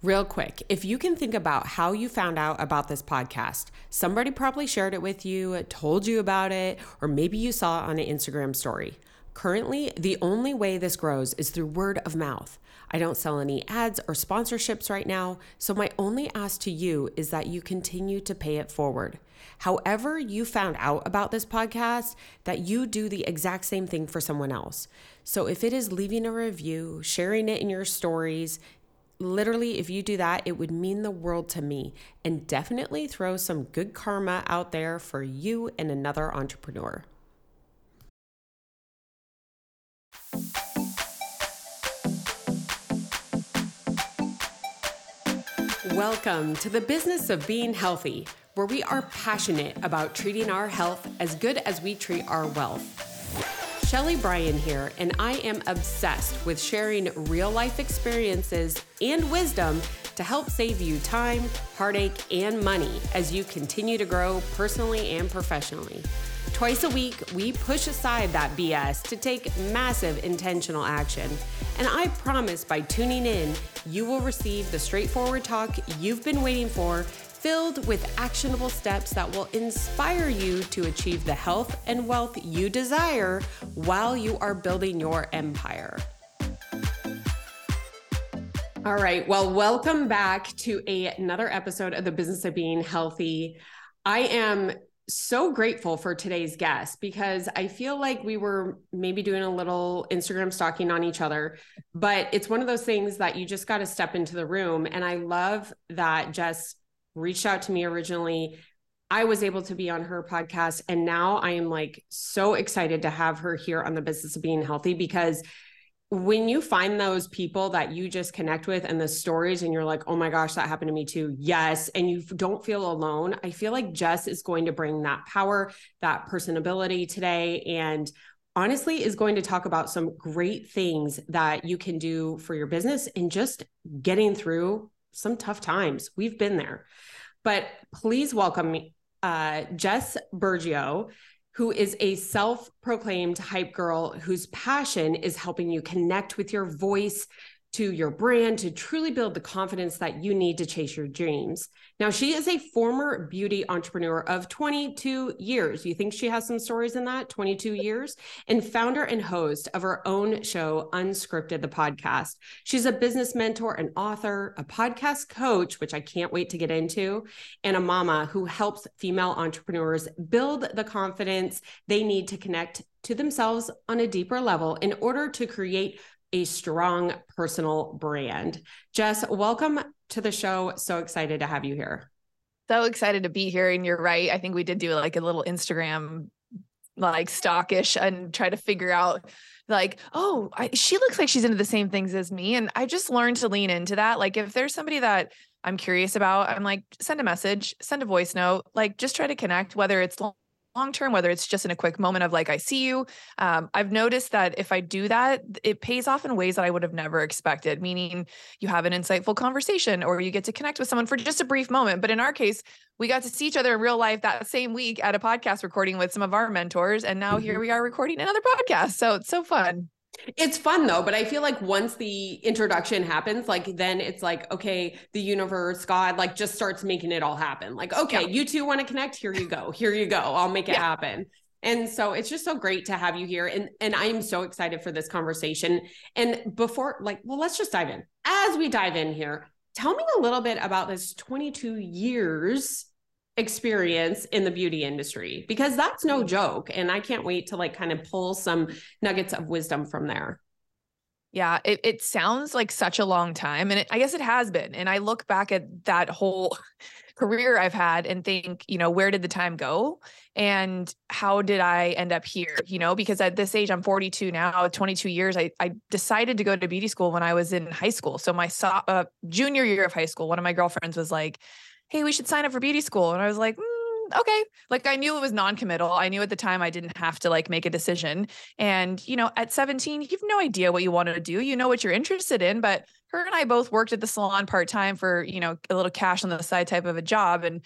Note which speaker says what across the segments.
Speaker 1: Real quick, if you can think about how you found out about this podcast, somebody probably shared it with you, told you about it, or maybe you saw it on an Instagram story. Currently, the only way this grows is through word of mouth. I don't sell any ads or sponsorships right now, so my only ask to you is that you continue to pay it forward. However, you found out about this podcast, that you do the exact same thing for someone else. So if it is leaving a review, sharing it in your stories, literally, if you do that, it would mean the world to me and definitely throw some good karma out there for you and another entrepreneur. Welcome to the business of being healthy, where we are passionate about treating our health as good as we treat our wealth. Shelly Bryan here, and I am obsessed with sharing real life experiences and wisdom to help save you time, heartache, and money as you continue to grow personally and professionally. Twice a week, we push aside that BS to take massive intentional action. And I promise by tuning in, you will receive the straightforward talk you've been waiting for filled with actionable steps that will inspire you to achieve the health and wealth you desire while you are building your empire. All right. Well, welcome back to a, another episode of the Business of Being Healthy. I am so grateful for today's guest because I feel like we were maybe doing a little Instagram stalking on each other, but it's one of those things that you just got to step into the room. And I love that Jess reached out to me originally. I was able to be on her podcast. And now I am like so excited to have her here on the business of being healthy because when you find those people that you just connect with and the stories and you're like oh my gosh that happened to me too yes and you don't feel alone i feel like jess is going to bring that power that personability today and honestly is going to talk about some great things that you can do for your business and just getting through some tough times. We've been there. But please welcome uh, Jess Burgio, who is a self proclaimed hype girl whose passion is helping you connect with your voice to your brand to truly build the confidence that you need to chase your dreams. Now, she is a former beauty entrepreneur of 22 years. You think she has some stories in that 22 years? And founder and host of her own show, Unscripted, the podcast. She's a business mentor, an author, a podcast coach, which I can't wait to get into, and a mama who helps female entrepreneurs build the confidence they need to connect to themselves on a deeper level in order to create a strong personal brand. Jess, welcome to the show. So excited to have you here.
Speaker 2: So excited to be here. And you're right. I think we did do like a little Instagram like stockish and try to figure out like, oh, I, she looks like she's into the same things as me. And I just learned to lean into that. Like, if there's somebody that I'm curious about, I'm like, send a message, send a voice note, like, just try to connect, whether it's long term, whether it's just in a quick moment of like, I see you. Um, I've noticed that if I do that, it pays off in ways that I would have never expected, meaning you have an insightful conversation or you get to connect with someone for just a brief moment. But in our case, we got to see each other in real life that same week at a podcast recording with some of our mentors. And now mm-hmm. here we are recording another podcast. So it's so fun.
Speaker 1: It's fun though, but I feel like once the introduction happens, like then it's like, okay, the universe, God, like just starts making it all happen. Like, okay, yeah. you two want to connect? Here you go. Here you go. I'll make it yeah. happen. And so it's just so great to have you here. And and I am so excited for this conversation. And before, like, well, let's just dive in. As we dive in here, tell me a little bit about this 22 years experience in the beauty industry because that's no joke and i can't wait to like kind of pull some nuggets of wisdom from there.
Speaker 2: Yeah it, it sounds like such a long time and it, i guess it has been and i look back at that whole career i've had and think you know where did the time go and how did i end up here you know? Because at this age i'm 42 now 22 years i, I decided to go to beauty school when i was in high school. So my so, uh, junior year of high school one of my girlfriends was like hey, we should sign up for beauty school. And I was like, mm, okay. Like I knew it was non-committal. I knew at the time I didn't have to like make a decision. And, you know, at 17, you have no idea what you want to do. You know what you're interested in, but her and I both worked at the salon part-time for, you know, a little cash on the side type of a job. And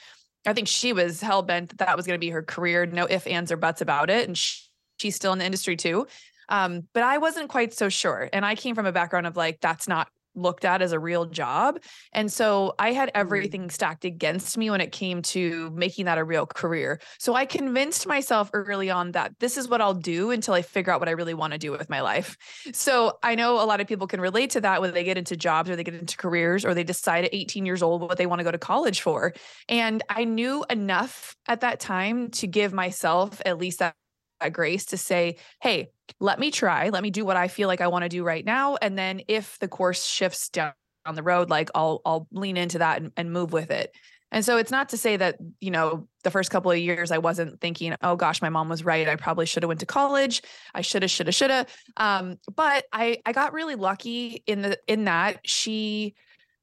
Speaker 2: I think she was hell bent that that was going to be her career. No ifs, ands, or buts about it. And she, she's still in the industry too. Um, but I wasn't quite so sure. And I came from a background of like, that's not looked at as a real job. And so I had
Speaker 1: Mm.
Speaker 2: everything stacked against me when it came to making that a real career. So I convinced myself early on that this is what I'll do until I figure out what I really want to do with my life. So I know a lot of people can relate to that when they get into jobs or they get into careers or they decide at 18 years old what they want to go to college for. And I knew enough at that time to give myself at least that, that grace to say, hey, let me try, let me do what I feel like I want to do right now. And then if the course shifts down, down the road, like I'll I'll lean into that and, and move with it. And so it's not to say that, you know, the first couple of years I wasn't thinking, oh gosh, my mom was right. I probably should have went to college. I should have, should have, should have. Um, but I I got really lucky in the in that she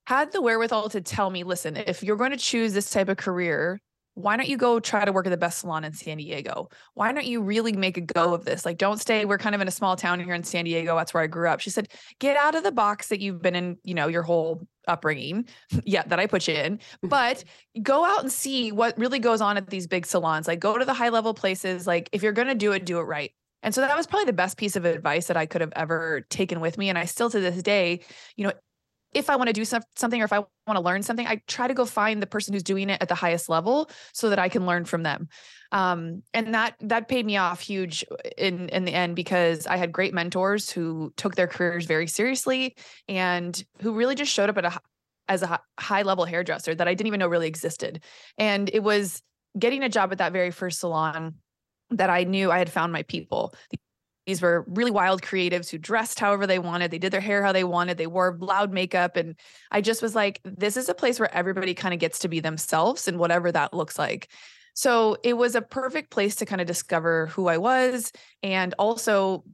Speaker 2: had the wherewithal to tell me, listen, if you're going to choose this type of career, why don't you go try to work at the best salon in San Diego? Why don't you really make a go of this? Like, don't stay. We're kind of in a small town here in San Diego. That's where I grew up. She said, get out of the box that you've been in, you know, your whole upbringing. yeah, that I put you in, but go out and see what really goes on at these big salons. Like, go to the high level places. Like, if you're going to do it, do it right. And so that was probably the best piece of advice that I could have ever taken with me. And I still to this day, you know, if I want to do something or if I want to learn something, I try to go find the person who's doing it at the highest level so that I can learn from them. Um, and that that paid me off huge in in the end because I had great mentors who took their careers very seriously and who really just showed up at a as a high level hairdresser that I didn't even know really existed. And it was getting a job at that very first salon that I knew I had found my people. These were really wild creatives who dressed however they wanted. They did their hair how they wanted. They wore loud makeup. And I just was like, this is a place where everybody kind of gets to be themselves and whatever that looks like. So it was a perfect place to kind of discover who I was and also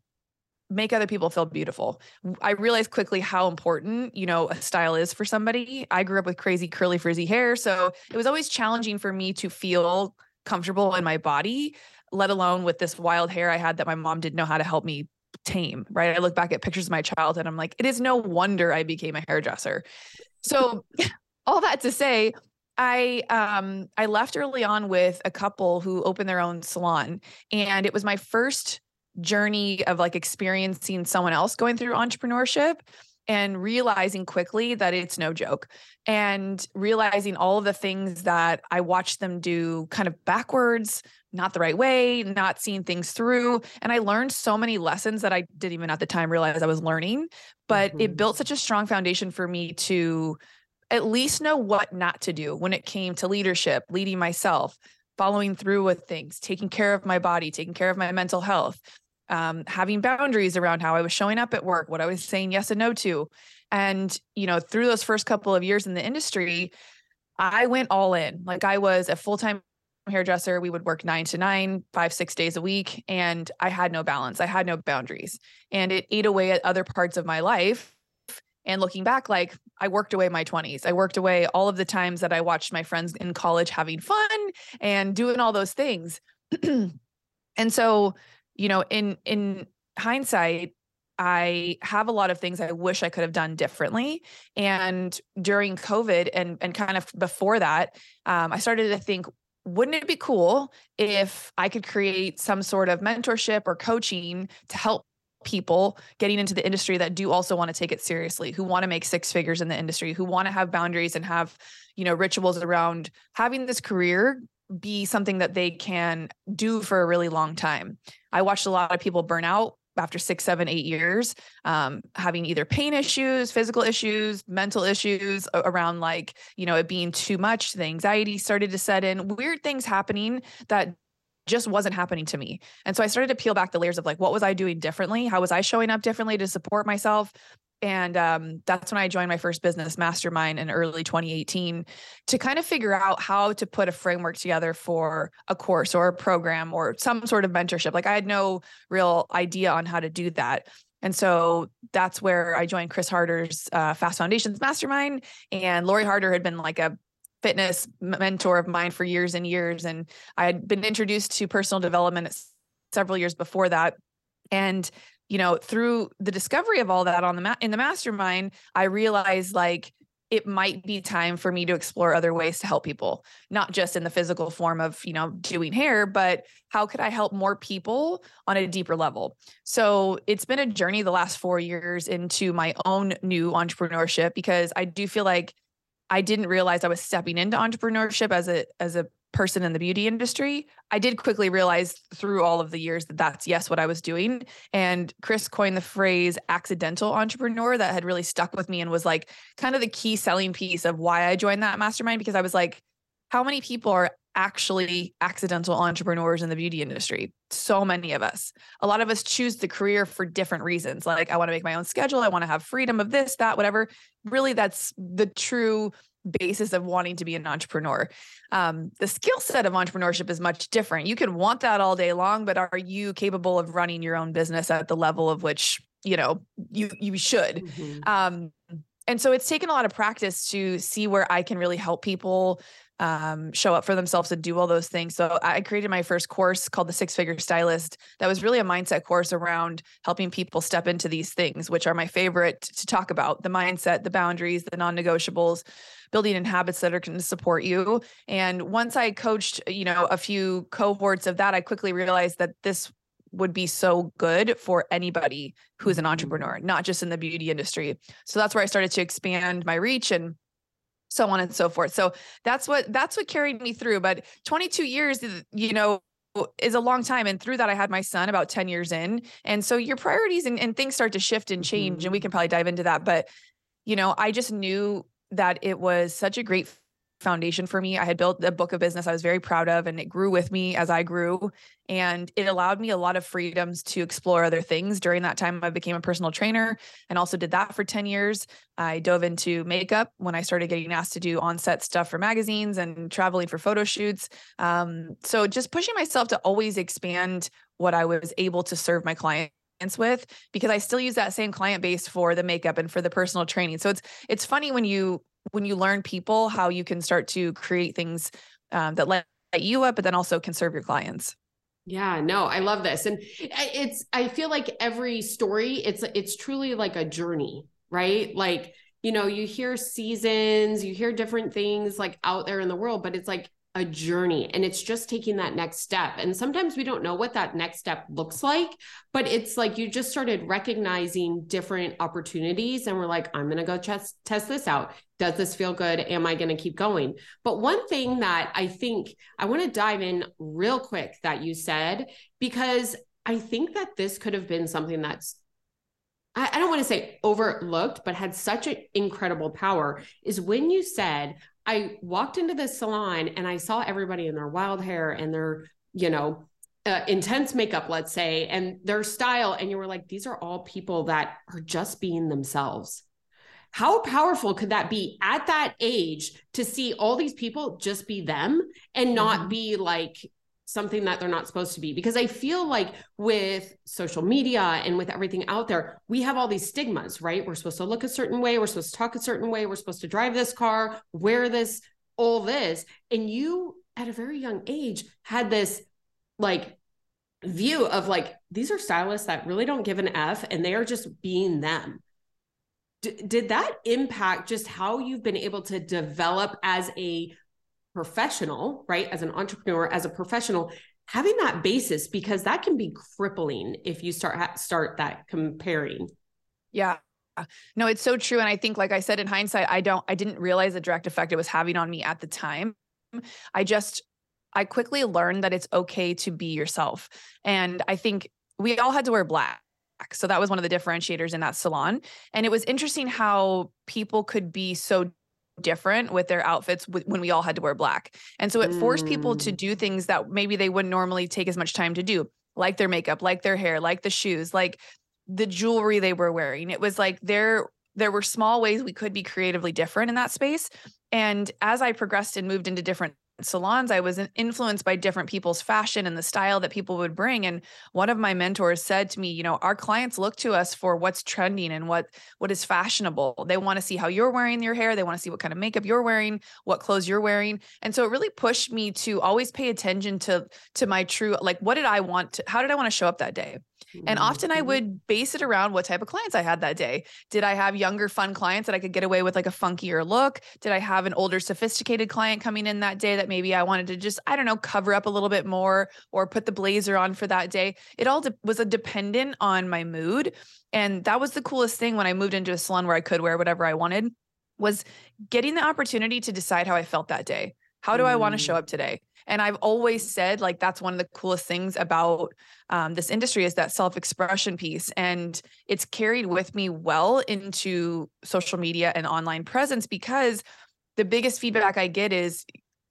Speaker 2: make other people feel beautiful. I realized quickly how important, you know, a style is for somebody. I grew up with crazy curly frizzy hair, so it was always challenging for me to feel comfortable in my body let alone with this wild hair I had that my mom didn't know how to help me tame, right? I look back at pictures of my childhood. I'm like, it is no wonder I became a hairdresser. So all that to say, I um I left early on with a couple who opened their own salon and it was my first journey of like experiencing someone else going through entrepreneurship and realizing quickly that it's no joke and realizing all of the things that I watched them do kind of backwards, not the right way, not seeing things through. And I learned so many lessons that I didn't even at the time realize I was learning, but mm-hmm. it built such a strong foundation for me to at least know what not to do when it came to leadership, leading myself, following through with things, taking care of my body, taking care of my mental health, um, having boundaries around how I was showing up at work, what I was saying yes and no to. And, you know, through those first couple of years in the industry, I went all in. Like I was a full time hairdresser. We would work nine to nine, five, six days a week. And I had no balance. I had no boundaries. And it ate away at other parts of my life. And looking back, like I worked away my 20s. I worked away all of the times that I watched my friends in college having fun and doing all those things. and so, you know, in in hindsight, I have a lot of things I wish I could have done differently. And during COVID and and kind of before that, um, I started to think, wouldn't it be cool if I could create some sort of mentorship or coaching to help people getting into the industry that do also want to take it seriously, who want to make six figures in the industry, who want to have boundaries and have, you know, rituals around having this career be something that they can do for a really long time. I watched a lot of people burn out after six, seven, eight years, um, having either pain issues, physical issues, mental issues around like, you know, it being too much, the anxiety started to set in, weird things happening that just wasn't happening to me. And so I started to peel back the layers of like, what was I doing differently? How was I showing up differently to support myself? And um, that's when I joined my first business mastermind in early 2018 to kind of figure out how to put a framework together for a course or a program or some sort of mentorship. Like I had no real idea on how to do that. And so that's where I joined Chris Harder's uh, Fast Foundations Mastermind. And Lori Harder had been like a fitness mentor of mine for years and years. And I had been introduced to personal development several years before that. And you know, through the discovery of all that on the ma- in the mastermind, I realized like it might be time for me to explore other ways to help people, not just in the physical form of, you know, doing hair, but how could I help more people on a deeper level? So it's been a journey the last four years into my own new entrepreneurship because I do feel like I didn't realize I was stepping into entrepreneurship as a as a person in the beauty industry, I did quickly realize through all of the years that that's yes what I was doing. And Chris coined the phrase accidental entrepreneur that had really stuck with me and was like kind of the key selling piece of why I joined that mastermind because I was like, how many people are actually accidental entrepreneurs in the beauty industry? So many of us. A lot of us choose the career for different reasons. Like, I want to make my own schedule. I want to have freedom of this, that, whatever. Really, that's the true basis of wanting to be an entrepreneur. Um, the skill set of entrepreneurship is much different. You can want that all day long, but are you capable of running your own business at the level of which you know you you should? Mm-hmm. Um, and so it's taken a lot of practice to see where I can really help people um, show up for themselves and do all those things. So I created my first course called the Six Figure Stylist. That was really a mindset course around helping people step into these things, which are my favorite to talk about the mindset, the boundaries, the non negotiables, building in habits that are going to support you. And once I coached, you know, a few cohorts of that, I quickly realized that this would be so good for anybody who's an mm-hmm. entrepreneur, not just in the beauty industry. So that's where I started to expand my reach and so on and so forth. So that's what that's what carried me through. But 22 years, you know, is a long time. And through that, I had my son about 10 years in. And so your priorities and, and things start to shift and change. Mm-hmm. And we can probably dive into that. But, you know, I just knew that it was such a great foundation for me. I had built a book of business I was very proud of, and it grew with me as I grew. And it allowed me a lot of freedoms to explore other things. During that time, I became a personal trainer and also did that for 10 years. I dove into makeup when I started getting asked to do on set stuff for magazines and traveling for photo shoots. Um, so just pushing myself to always expand what I was able to serve my clients with because I still use that same client base for the makeup and for the personal training. So it's it's funny when you when you learn people how you can start to create things um, that light you up, but then also can serve your clients.
Speaker 1: Yeah, no, I love this. And it's I feel like every story it's it's truly like a journey, right? Like, you know, you hear seasons, you hear different things like out there in the world, but it's like a journey and it's just taking that next step. And sometimes we don't know what that next step looks like, but it's like you just started recognizing different opportunities and we're like, I'm going to go test, test this out. Does this feel good? Am I going to keep going? But one thing that I think I want to dive in real quick that you said, because I think that this could have been something that's I, don't want to say overlooked, but had such an incredible power is when you said, I walked into the salon and I saw everybody in their wild hair and their, you know, uh, intense makeup, let's say, and their style. And you were like, these are all people that are just being themselves. How powerful could that be at that age to see all these people just be them and not mm-hmm. be like something that they're not supposed to be. Because i feel like with social media and with everything out there we have all these stigmas right? We're supposed to look a certain way. We're supposed to talk a certain way. We're supposed to drive this car wear this all this. And you at a very young age had this like view of like these are stylists that really don't give an f and they are just being them. D- did that impact just how you've been able to develop as a professional, right? As an entrepreneur, as a professional, having that basis because that can be crippling if you start start that comparing.
Speaker 2: Yeah. No, it's so true and I think like I said in hindsight I don't I didn't realize the direct effect it was having on me at the time. I just I quickly learned that it's okay to be yourself. And I think we all had to wear black. So that was one of the differentiators in that salon. And it was interesting how people could be so different with their outfits when we all had to wear black. And so it mm. forced people to mm. do things that maybe they wouldn't normally take as much time to do, like their makeup, like their hair, like the shoes, like the jewelry they were wearing. It was like there there were small ways we could be creatively different in that space. And as I progressed and moved into different salons i was influenced by different people's fashion and the style that people would bring and one of my mentors said to me you know our clients look to us for what's trending and what what is fashionable. They want to see how you're wearing your hair. They want to see what kind of makeup you're wearing what clothes you're wearing. And so it really pushed me to always pay attention to to my true like what did i want to how did i want to show up that day And mm, often I would base it around what type of clients I had that day. Did I have younger, fun clients that I could get away with like a funkier look? Did I have an older, sophisticated client coming in that day that maybe I wanted to just, I don't know, cover up a little bit more or put the blazer on for that day? It all de- was a dependent on my mood. And that was the coolest thing when I moved into a salon where I could wear whatever I wanted was getting the opportunity to decide how I felt that day. How do mm. I want to show up today? And I've always said, like, that's one of the coolest things about um, this industry is that self expression piece. And it's carried with me well into social media and online presence because the biggest feedback I get is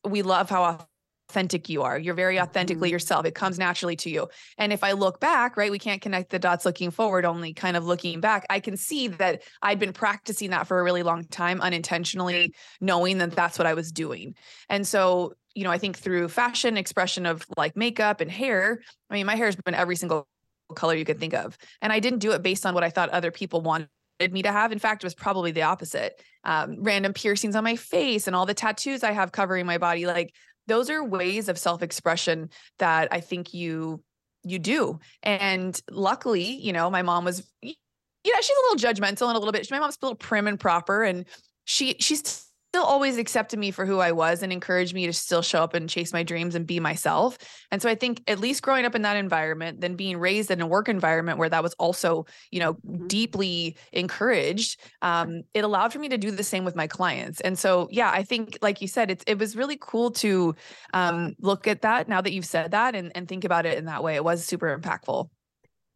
Speaker 2: we love how authentic you are. You're very authentically mm-hmm. yourself. It comes naturally to you. And if I look back, right, we can't connect the dots looking forward, only kind of looking back. I can see that I'd been practicing that for a really long time, unintentionally knowing that that's what I was doing. And so you know, I think through fashion, expression of like makeup and hair. I mean, my hair has been every single color you could think of. And I didn't do it based on what I thought other people wanted me to have. In fact, it was probably the opposite. Um, random piercings on my face and all the tattoos I have covering my body. Like those are ways of self-expression that I think you you do. And luckily, you know, my mom was you know, she's a little judgmental and a little bit, my mom's a little prim and proper and she she's still always accepted me for who I was and encouraged me to still show up and chase my dreams and be myself. And so I think at least growing up in that environment, then being raised in a work environment where that was also, you know, mm-hmm. deeply encouraged, um, it allowed for me to do the same with my clients. And so, yeah, I think, like you said, it's it was really cool to um, look at that now that you've said that and, and think about it in that way. It was super impactful.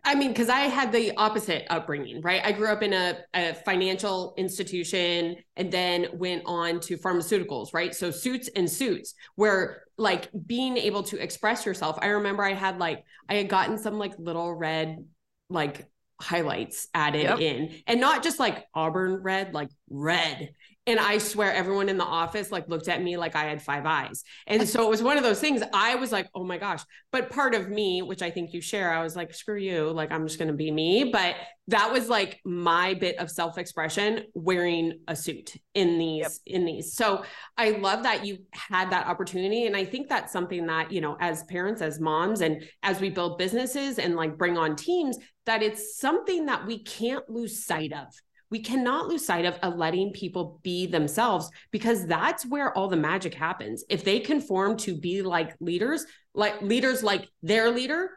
Speaker 1: I mean, because I had the opposite upbringing, right? I grew up in a, a, financial institution and then went on to pharmaceuticals, right? So suits and suits, where like being able to express yourself. I remember I had like, I had gotten some like little red, like highlights added yep. in and not just like auburn red like red and I swear everyone in the office like looked at me like I had five eyes. And so it was one of those things I was like, oh my gosh. But part of me, which I think you share, I was like, screw you. Like, I'm just going to be me. But that was like my bit of self-expression wearing a suit in these, yep. in these. So I love that you had that opportunity. And I think that's something that, you know, as parents, as moms, and as we build businesses and like bring on teams, that it's something that we can't lose sight of we cannot lose sight of, of letting people be themselves because that's where all the magic happens. If they conform to be like leaders, like leaders like their leader,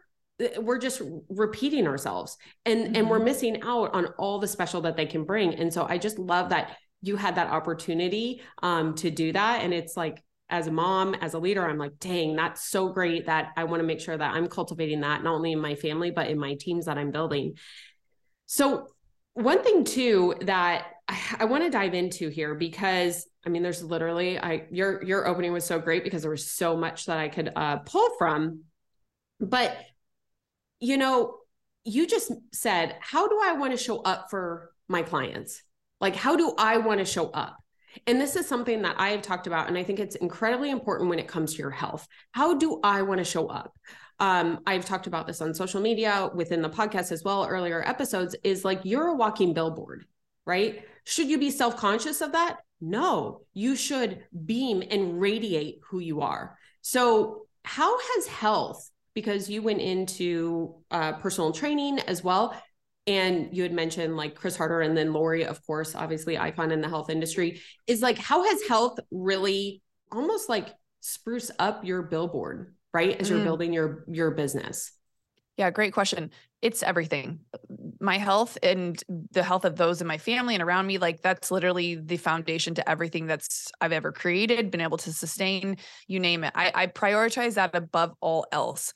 Speaker 1: we're just repeating ourselves and mm-hmm. and we're mm-hmm. missing out on all the special that they can bring. And so I just love that you had that opportunity um, to do that. And it's like as a mom, as a leader, I'm like, dang, that's so great that I want to make sure that I'm cultivating that not only in my family, but in my teams that I'm building. So one thing too that I, I want to dive into here because I mean, there's literally I your your opening was so great because there was so much that I could uh, pull from, but you know, you just said, how do I want to show up for my clients? Like, how do I want to show up? And this is something that I have talked about, and I think it's incredibly important when it comes to your health. How do I want to show up? um, I've talked about this on social media within the podcast as well, earlier episodes, is like you're a walking billboard, right? Should you be self conscious of that? No, you should beam and radiate who you are. So, how has health, because you went into uh, personal training as well, and you had mentioned like Chris Harder and then Lori, of course, obviously icon in the health industry, is like how has health really almost like spruce up your billboard right as you're mm. building your your business?
Speaker 2: Yeah great question. It's everything. My health and the health of those in my family and around me like that's literally the foundation to everything that's i've ever created been able to sustain you name it. I, I prioritize that above all else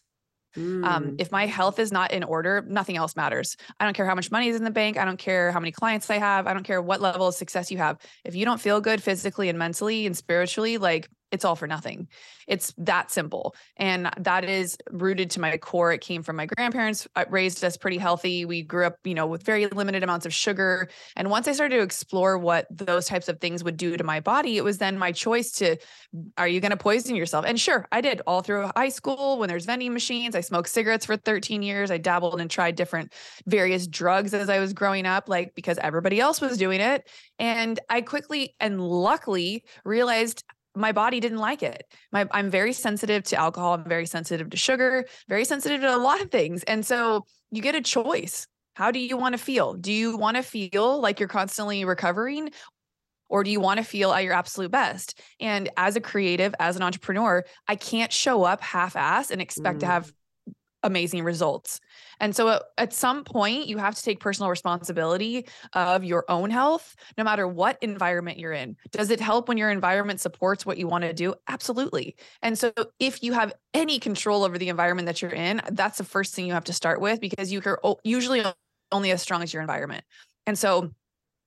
Speaker 2: Mm. Um, if my health is not in order, nothing else matters. I don't care how much money is in the bank. I don't care how many clients I have. I don't care what level of success you have. If you don't feel good physically and mentally and spiritually, like it's all for nothing. It's that simple. And that is rooted to my core. It came from my grandparents, uh, raised us pretty healthy. We grew up, you know, with very limited amounts of sugar. And once I started to explore what those types of things would do to my body, it was then my choice to, are you going to poison yourself? And sure, I did all through high school when there's vending machines. I smoked cigarettes for 13 years. I dabbled and tried different various drugs as I was growing up, like because everybody else was doing it. And I quickly and luckily realized my body didn't like it. My I'm very sensitive to alcohol, I'm very sensitive to sugar, very sensitive to a lot of things. And so you get a choice. How do you want to feel? Do you want to feel like you're constantly recovering or do you want to feel at your absolute best? And as a creative, as an entrepreneur, I can't show up half ass and expect mm. to have amazing results. And so at some point, you have to take personal responsibility of your own health, no matter what environment you're in. Does it help when your environment supports what you want to do? Absolutely. And so if you have any control over the environment that you're in, that's the first thing you have to start with because you are usually only as strong as your environment. And so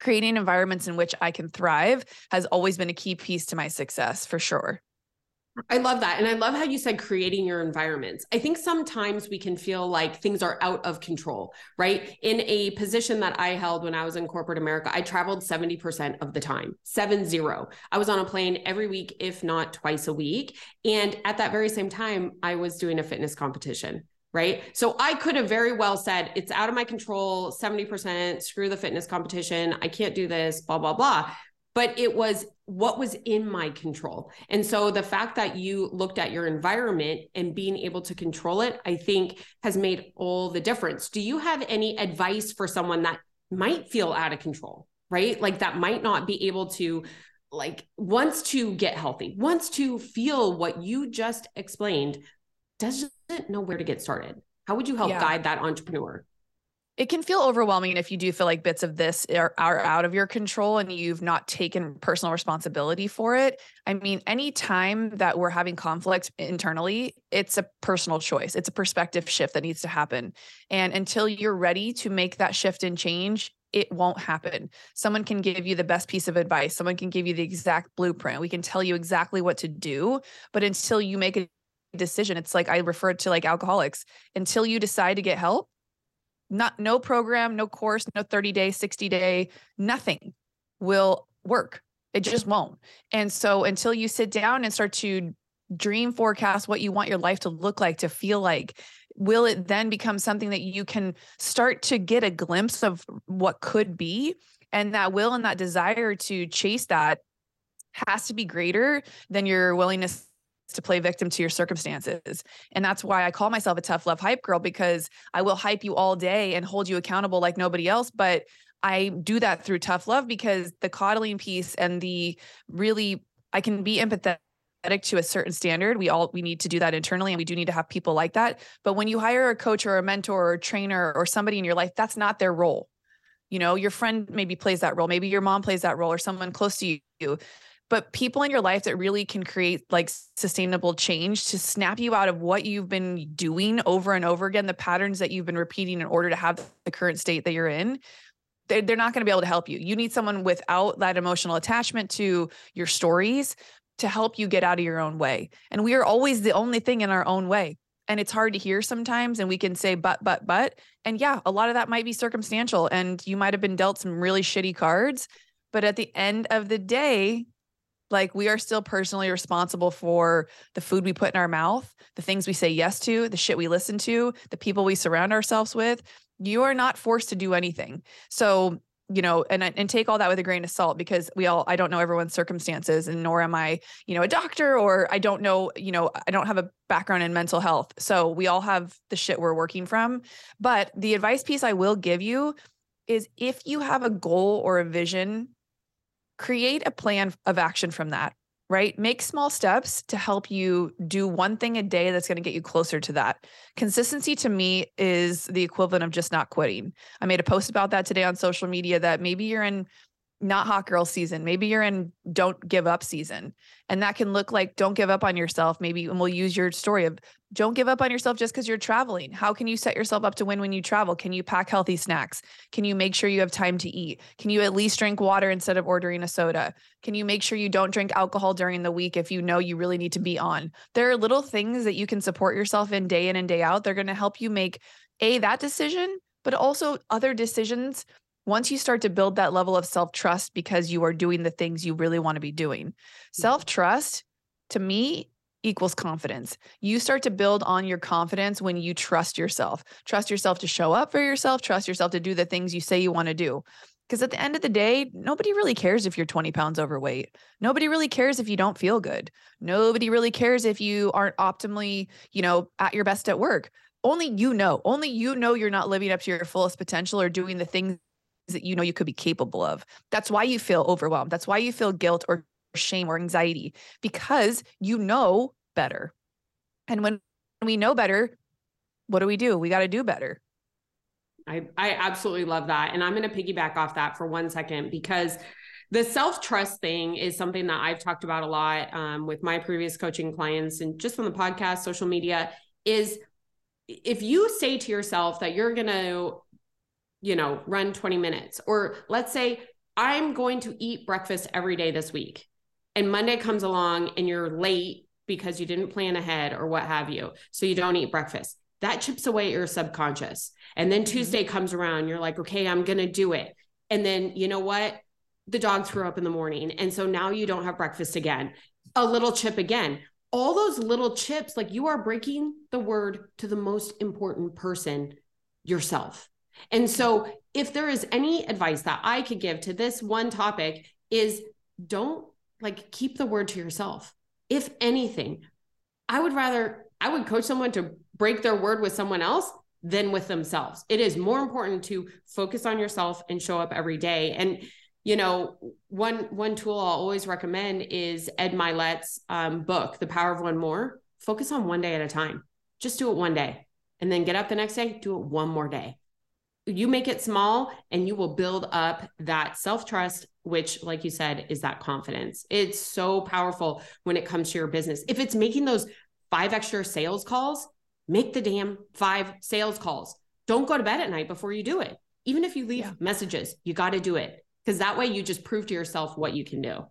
Speaker 2: creating environments in which I can thrive has always been a key piece to my success for sure.
Speaker 1: I love that. And I love how you said creating your environments. I think sometimes we can feel like things are out of control, right? In a position that I held when I was in corporate America, I traveled 70% of the time, seven zero. I was on a plane every week, if not twice a week. And at that very same time, I was doing a fitness competition. Right. So I could have very well said, it's out of my control, 70%, screw the fitness competition. I can't do this, blah, blah, blah but it was what was in my control. And so the fact that you looked at your environment and being able to control it, I think has made all the difference. Do you have any advice for someone that might feel out of control, right? Like that might not be able to like wants to get healthy, wants to feel what you just explained, doesn't know where to get started. How would you help yeah. guide that entrepreneur?
Speaker 2: It can feel overwhelming if you do feel like bits of this are, are out of your control and you've not taken personal responsibility for it. I mean, any time that we're having conflict internally, it's a personal choice. It's a perspective shift that needs to happen. And until you're ready to make that shift and change, it won't happen. Someone can give you the best piece of advice. Someone can give you the exact blueprint. We can tell you exactly what to do, but until you make a decision, it's like I referred to like alcoholics. Until you decide to get help, not no program, no course, no 30 day, 60 day, nothing will work. It just won't. And so until you sit down and start to dream forecast what you want your life to look like, to feel like, will it then become something that you can start to get a glimpse of what could be? And that will and that desire to chase that has to be greater than your willingness to play victim to your circumstances. And that's why I call myself a tough love hype girl because I will hype you all day and hold you accountable like nobody else. But I do that through tough love because the coddling piece and the really, I can be empathetic to a certain standard we all we need to do that internally and we do need to have people like that but when you hire a coach or a mentor or a trainer or somebody in your life that's not their role you know your friend maybe plays that role maybe your mom plays that role or someone close to you but people in your life that really can create like sustainable change to snap you out of what you've been doing over and over again, the patterns that you've been repeating in order to have the current state that you're in. They're, not going to be able to help you. You need someone without that emotional attachment to your stories to help you get out of your own way. And we are always the only thing in our own way. And it's hard to hear sometimes. And we can say, but, but, but. And yeah, a lot of that might be circumstantial. And you might have been dealt some really shitty cards. But at the end of the day, like we are still personally responsible for the food we put in our mouth, the things we say yes to, the shit we listen to, the people we surround ourselves with. You are not forced to do anything. So, you know, and and take all that with a grain of salt because we all I don't know everyone's circumstances and nor am I, you know, a doctor or I don't know, you know, I don't have a background in mental health. So, we all have the shit we're working from. But the advice piece I will give you is if you have a goal or a vision create a plan of action from that, right? Make small steps to help you do one thing a day that's going to get you closer to that. Consistency to me is the equivalent of just not quitting. I made a post about that today on social media that maybe you're in not hot girl season. Maybe you're in don't give up season. And that can look like don't give up on yourself. Maybe, and we'll use your story of don't give up on yourself just because you're traveling. How can you set yourself up to win when you travel? Can you pack healthy snacks? Can you make sure you have time to eat? Can you at least drink water instead of ordering a soda? Can you make sure you don't drink alcohol during the week if you know you really need to be on? There are little things that you can support yourself in day in and day out. They're going to help you make a that decision, but also other decisions once you start to build that level of self trust because you are doing the things you really want to be doing, mm-hmm. self trust to me equals confidence. You start to build on your confidence when you trust yourself. Trust yourself to show up for yourself, trust yourself to do the things you say you want to do. Because at the end of the day, nobody really cares if you're 20 pounds overweight. Nobody really cares if you don't feel good. Nobody really cares if you aren't optimally, you know, at your best at work. Only you know. Only you know you're not living up to your fullest potential or doing the things that you know you could be capable of. That's why you feel overwhelmed. That's why you feel guilt or shame or anxiety because you know better. And when we know better, what do we do? We got to do better.
Speaker 1: I, I absolutely love that. And I'm going to piggyback off that for one second because the self trust thing is something that I've talked about a lot um, with my previous coaching clients and just on the podcast, social media. Is if you say to yourself that you're going to, you know, run 20 minutes, or let's say I'm going to eat breakfast every day this week, and Monday comes along and you're late because you didn't plan ahead or what have you. So you don't eat breakfast that chips away at your subconscious. And then mm-hmm. Tuesday mm-hmm. comes around, you're like, okay, I'm going to do it. And then you know what? The dog threw up in the morning. And so now you don't have breakfast again. A little chip again. All those little chips, like you are breaking the word to the most important person, yourself. And so if there is any advice that I could give to this one topic is don't like keep the word to yourself. If anything, I would rather I would coach someone to break their word with someone else than with themselves. It is more important to focus on yourself and show up every day. And you know, one one tool I'll always recommend is Ed Mylett's um, book, The Power of One More. Focus on one day at a time. Just do it one day, and then get up the next day. Do it one more day. You make it small, and you will build up that self trust, which, like you said, is that confidence. It's so powerful when it comes to your business. If it's making those five extra sales calls, make the damn five sales calls. Don't go to bed at night before you do it. Even if you leave yeah. messages, you got to do it because that way you just prove to yourself what you can do.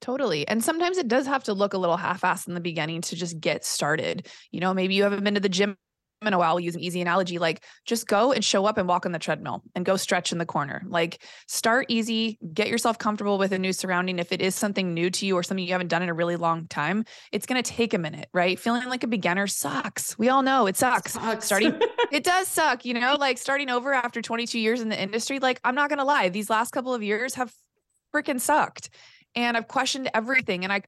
Speaker 2: Totally. And sometimes it does have to look a little half assed in the beginning to just get started. You know, maybe you haven't been to the gym in a while, we'll use an easy analogy, like just go and show up and walk on the treadmill and go stretch in the corner. Like start easy, get yourself comfortable with a new surrounding. If it is something new to you or something you haven't done in a really long time, it's going to take a minute, right? Feeling like a beginner sucks. We all know it sucks. sucks. Starting, it does suck, you know, like starting over after 22 years in the industry. Like I'm not going to lie, these last couple of years have freaking sucked. And I've questioned everything. And I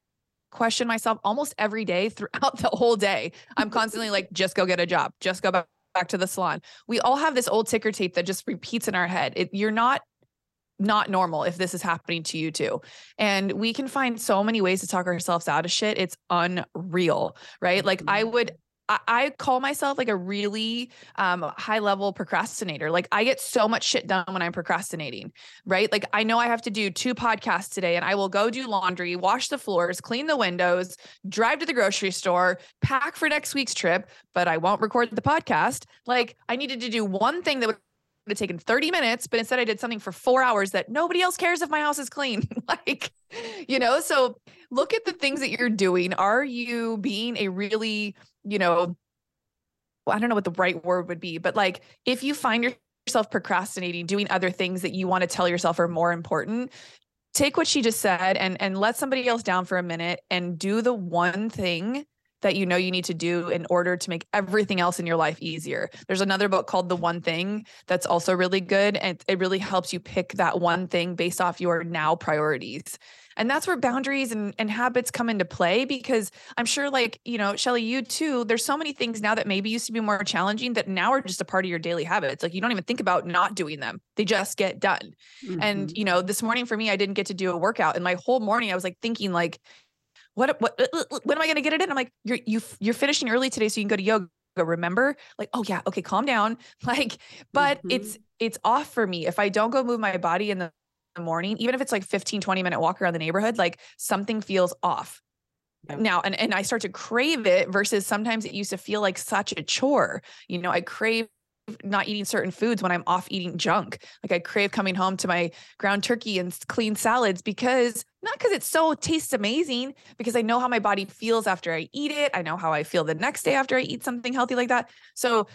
Speaker 2: question myself almost every day throughout the whole day. I'm constantly like, just go get a job, just go back, back to the salon. We all have this old ticker tape that just repeats in our head. It, you're not not normal if this is happening to you too. And we can find so many ways to talk ourselves out of shit. It's unreal, right? Like I mm-hmm. would I, call myself like a really um, high level procrastinator. Like I get so much shit done when I'm procrastinating, right? Like I know I have to do two podcasts today and I will go do laundry, wash the floors, clean the windows, drive to the grocery store, pack for next week's trip, but I won't record the podcast. Like I needed to do one thing that would have taken 30 minutes, but instead I did something for four hours that nobody else cares if my house is clean. like, you know, so look at the things that you're doing. Are you being a really you know, well, I don't know what the right word would be, but like if you find yourself procrastinating, doing other things that you want to tell yourself are more important, take what she just said and and let somebody else down for a minute and do the one thing that you know you need to do in order to make everything else in your life easier. There's another book called The One Thing that's also really good and it really helps you pick that one thing based off your now priorities. And that's where boundaries and, and habits come into play because I'm sure, like, you know, Shelly, you too, there's so many things now that maybe used to be more challenging that now are just a part of your daily habits. Like, you don't even think about not doing them, they just get done. Mm-hmm. And, you know, this morning for me, I didn't get to do a workout. And my whole morning, I was like thinking, like, what, what, uh, uh, when am I going to get it in? I'm like, you're, you, you're finishing early today, so you can go to yoga remember like oh yeah okay calm down like but mm-hmm. it's it's off for me if i don't go move my body in the the morning, even if it's like 15, 20 minute walk around the neighborhood, like something feels off. Now and and I start to crave it versus sometimes it used to feel like such a chore. You know, I crave not eating certain foods when I'm off eating junk. Like I crave coming home to my ground turkey and clean salads because not because it so tastes amazing, because I know how my body feels after I eat it. I know how I feel the next day after I eat something healthy like that. So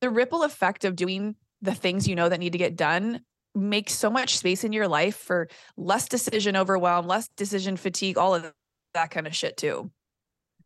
Speaker 2: the ripple effect of doing the things you know that need to get done make so much space in your life for less decision overwhelm, less decision fatigue, all of that kind of shit too.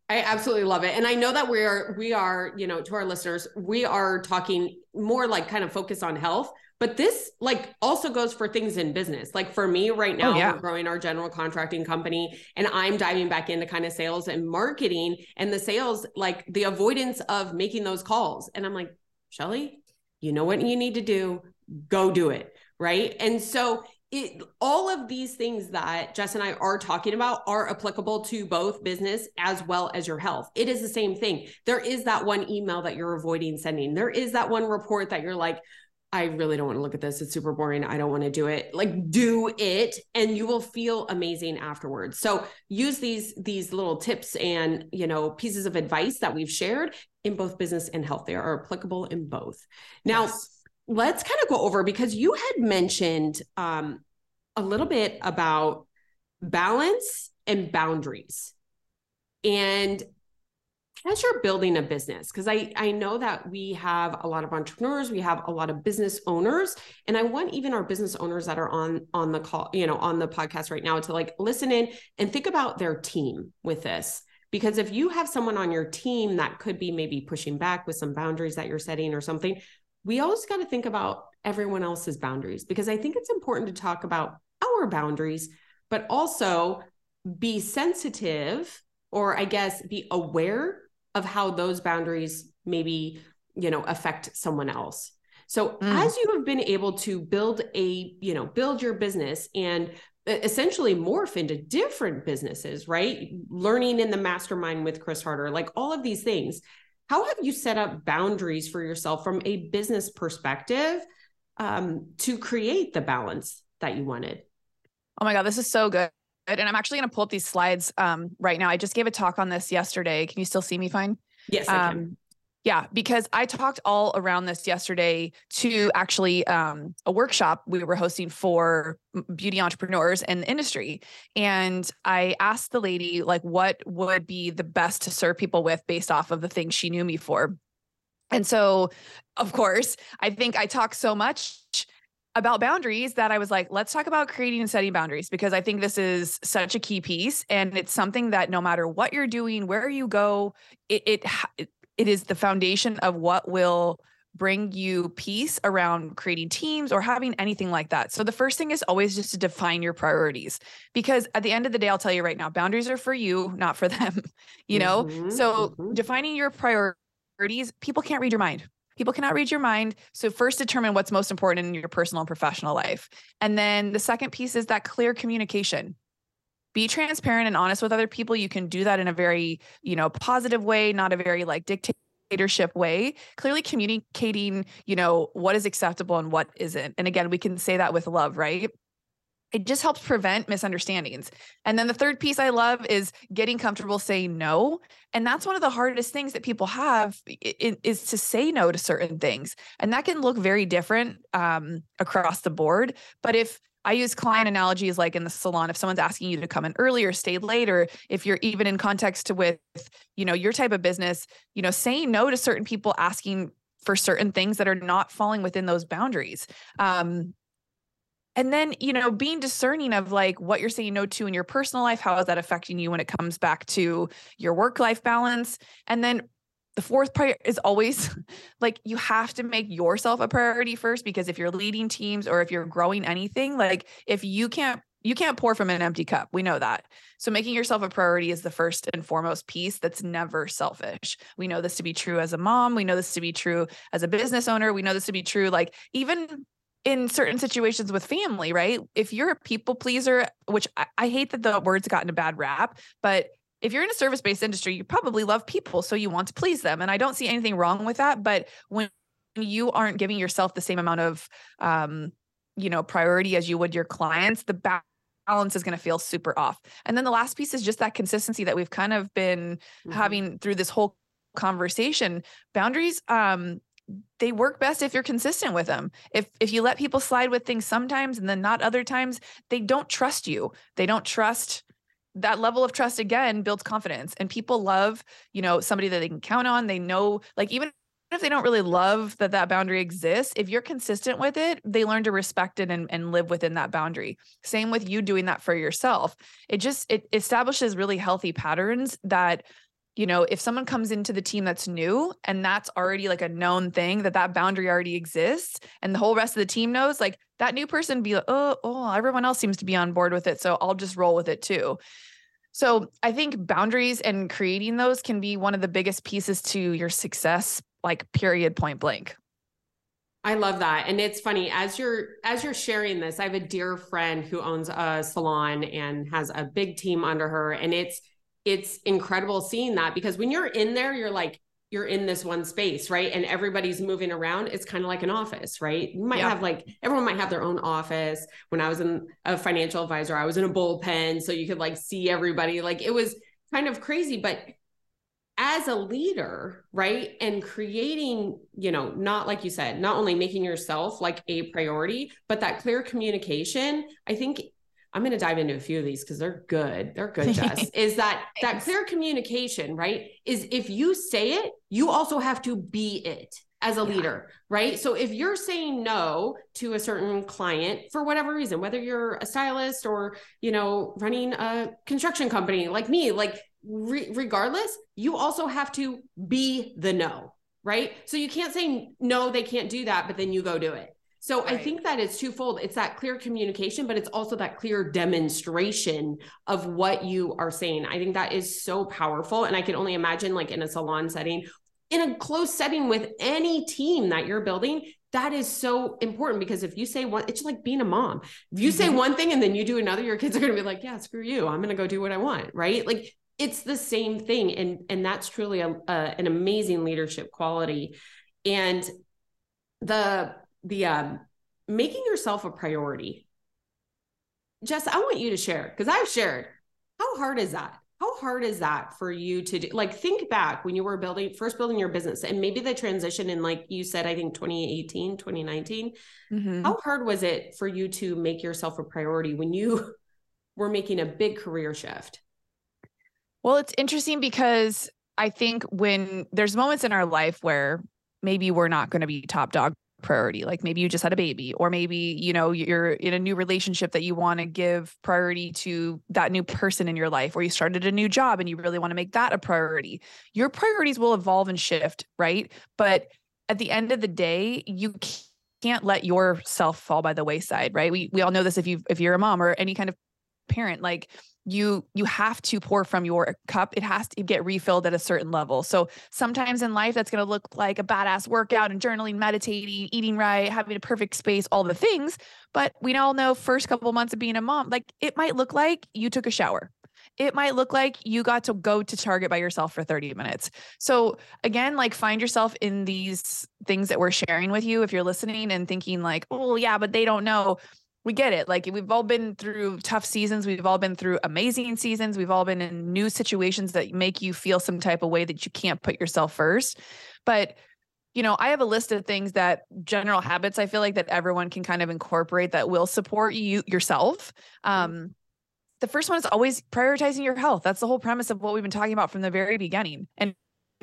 Speaker 1: I absolutely love it. And I know that we are we are, you know, to our listeners, we are talking more like kind of focus on health, but this like also goes for things in business. Like for me right oh, now,
Speaker 2: oh, yeah.
Speaker 1: we're growing our general contracting company and I'm diving back into kind of sales and marketing and the sales, like the avoidance of making those calls. And I'm like, Shelly, you know what you need to do, go do it. Right. And so it, all of these things that Jess and I are talking about are applicable to both business as well as your health. It is the same thing. There is that one email that you're avoiding sending. There is that one report that you're like, I really don't want to look at this. It's super boring. I don't want to do it. Like do it and you will feel amazing afterwards. So use these these little tips and, you know, pieces of advice that we've shared in both business and health. They are applicable in both. Now, yes. let's kind of go over because you had mentioned um a little bit about balance and boundaries. And as you're building a business because i i know that we have a lot of entrepreneurs we have a lot of business owners and i want even our business owners that are on on the call you know on the podcast right now to like listen in and think about their team with this because if you have someone on your team that could be maybe pushing back with some boundaries that you're setting or something we always got to think about everyone else's boundaries because i think it's important to talk about our boundaries but also be sensitive or i guess be aware of how those boundaries maybe you know affect someone else. So mm. as you have been able to build a you know build your business and essentially morph into different businesses right? Learning in the mastermind with chris harder like all of these things how have you set up boundaries for yourself from a business perspective um, to create the balance that you wanted
Speaker 2: oh my god this is so good and I'm actually going to pull up these slides um, right now. I just gave a talk on this yesterday. Can you still see me fine?
Speaker 1: Yes, I can. Um,
Speaker 2: yeah, because I talked all around this yesterday to actually um, a workshop we were hosting for beauty entrepreneurs in the industry. And I asked the lady, like, what would be the best to serve people with based off of the things she knew me for. And so, of course, I think I talk so much about boundaries that I was like, let's talk about creating and setting boundaries because I think this is such a key piece. And it's something that no matter what you're doing, where you go, it, it, it is the foundation of what will bring you peace around creating teams or having anything like that. So the first thing is always just to define your priorities because at the end of the day I'll tell you right now boundaries are for you, not for them, you know? Mm-hmm, so mm-hmm. defining your priorities, people can't read your mind. People cannot read your mind. So, first determine what's most important in your personal and professional life. And then the second piece is that clear communication. Be transparent and honest with other people. You can do that in a very, you know, positive way, not a very like dictatorship way. Clearly communicating, you know, what is acceptable and what isn't. And again, we can say that with love, right? It just helps prevent misunderstandings. And then the third piece I love is getting comfortable saying no. And that's one of the hardest things that people have is to say no to certain things. And that can look very different um, across the board. But if I use client analogies like in the salon, if someone's asking you to come in early or stay late, or if you're even in context to with, you know, your type of business, you know, saying no to certain people asking for certain things that are not falling within those boundaries. Um, and then you know being discerning of like what you're saying no to in your personal life how is that affecting you when it comes back to your work life balance? And then the fourth priority is always like you have to make yourself a priority first because if you're leading teams or if you're growing anything like if you can't you can't pour from an empty cup. We know that. So making yourself a priority is the first and foremost piece that's never selfish. We know this to be true as a mom. We know this to be true as a business owner. We know this to be true like even in certain situations with family, right? If you're a people pleaser, which I, I hate that the word's gotten a bad rap, but if you're in a service based industry, you probably love people. So you want to please them. And I don't see anything wrong with that. But when you aren't giving yourself the same amount of, um, you know, priority as you would your clients, the balance is going to feel super off. And then the last piece is just that consistency that we've kind of been mm-hmm. having through this whole conversation. Boundaries, um, they work best if you're consistent with them. If if you let people slide with things sometimes and then not other times, they don't trust you. They don't trust that level of trust again builds confidence and people love, you know, somebody that they can count on. They know like even if they don't really love that that boundary exists, if you're consistent with it, they learn to respect it and, and live within that boundary. Same with you doing that for yourself. It just it establishes really healthy patterns that you know, if someone comes into the team that's new and that's already like a known thing that that boundary already exists and the whole rest of the team knows, like that new person be like, oh, oh, everyone else seems to be on board with it. So I'll just roll with it too. So I think boundaries and creating those can be one of the biggest pieces to your success, like period point blank.
Speaker 1: I love that. And it's funny as you're as you're sharing this, I have a dear friend who owns a salon and has a big team under her and it's it's incredible seeing that because when you're in there you're like you're in this one space, right? And everybody's moving around. It's kind of like an office, right? You might yeah. have like everyone might have their own office. When I was in a financial advisor, I was in a bullpen so you could like see everybody. Like it was kind of crazy, but as a leader, right? And creating, you know, not like you said, not only making yourself like a priority, but that clear communication, I think I'm going to dive into a few of these because they're good. They're good, Jess. is that that clear communication, right? Is if you say it, you also have to be it as a yeah. leader, right? So if you're saying no to a certain client for whatever reason, whether you're a stylist or, you know, running a construction company like me, like re- regardless, you also have to be the no, right? So you can't say no, they can't do that, but then you go do it. So right. I think that it's twofold. It's that clear communication, but it's also that clear demonstration of what you are saying. I think that is so powerful. And I can only imagine, like in a salon setting, in a close setting with any team that you're building, that is so important because if you say one, it's like being a mom. If you say mm-hmm. one thing and then you do another, your kids are going to be like, yeah, screw you. I'm going to go do what I want. Right. Like it's the same thing. And, and that's truly a, a, an amazing leadership quality. And the, the um, making yourself a priority. Jess, I want you to share because I've shared. How hard is that? How hard is that for you to do? Like, think back when you were building, first building your business, and maybe the transition in, like you said, I think 2018, 2019. Mm-hmm. How hard was it for you to make yourself a priority when you were making a big career shift?
Speaker 2: Well, it's interesting because I think when there's moments in our life where maybe we're not going to be top dog priority like maybe you just had a baby or maybe you know you're in a new relationship that you want to give priority to that new person in your life or you started a new job and you really want to make that a priority. Your priorities will evolve and shift right? But at the end of the day you can't let yourself fall by the wayside right? We we all know this if you if you're a mom or any kind of parent like you you have to pour from your cup it has to get refilled at a certain level. So sometimes in life that's going to look like a badass workout and journaling meditating eating right having a perfect space all the things. But we all know first couple months of being a mom like it might look like you took a shower. It might look like you got to go to Target by yourself for 30 minutes. So, again, like find yourself in these things that we're sharing with you if you're listening and thinking, like, oh, yeah, but they don't know we get it. Like we've all been through tough seasons. We've all been through amazing seasons. We've all been in new situations that make you feel some type of way that you can't put yourself first. But you know, I have a list of things that general habits I feel like that everyone can kind of incorporate that will support you yourself. Um, the first one is always prioritizing your health. That's the whole premise of what we've been talking about from the very beginning. And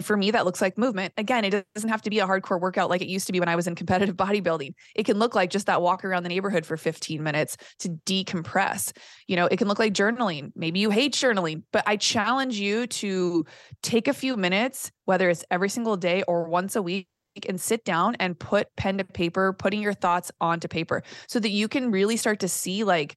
Speaker 2: for me, that looks like movement. Again, it doesn't have to be a hardcore workout like it used to be when I was in competitive bodybuilding. It can look like just that walk around the neighborhood for 15 minutes to decompress. You know, it can look like journaling. Maybe you hate journaling, but I challenge you to take a few minutes, whether it's every single day or once a week and sit down and put pen to paper, putting your thoughts onto paper so that you can really start to see like,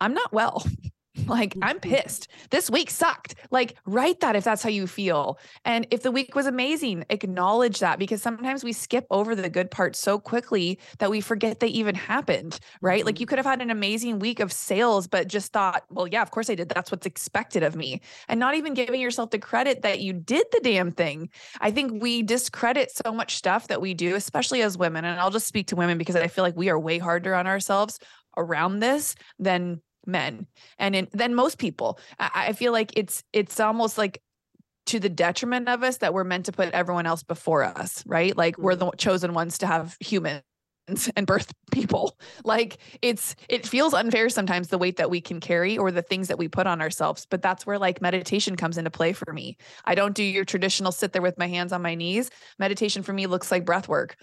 Speaker 2: I'm not well. Like, I'm pissed. This week sucked. Like, write that if that's how you feel. And if the week was amazing, acknowledge that because sometimes we skip over the good parts so quickly that we forget they even happened, right? Like, you mm-hmm. could have had an amazing week of sales, but just thought, well, yeah, of course I did. That's what's expected of me. And not even giving yourself the credit that you did the damn thing. I think we discredit so much stuff that we do, especially as women. And I'll just speak to women because I feel like we are way harder on ourselves around this than men and in, then most people. I, I feel like it's it's almost like to the detriment of us that we're meant to put everyone else before us right? Like we're the mm-hmm. chosen ones to have humans and birth people. Like it's it feels unfair sometimes the weight that we can carry or the things that we put on ourselves but that's where like meditation comes into play for me. I don't do your traditional sit there with my hands on my knees. Meditation for me looks like breath work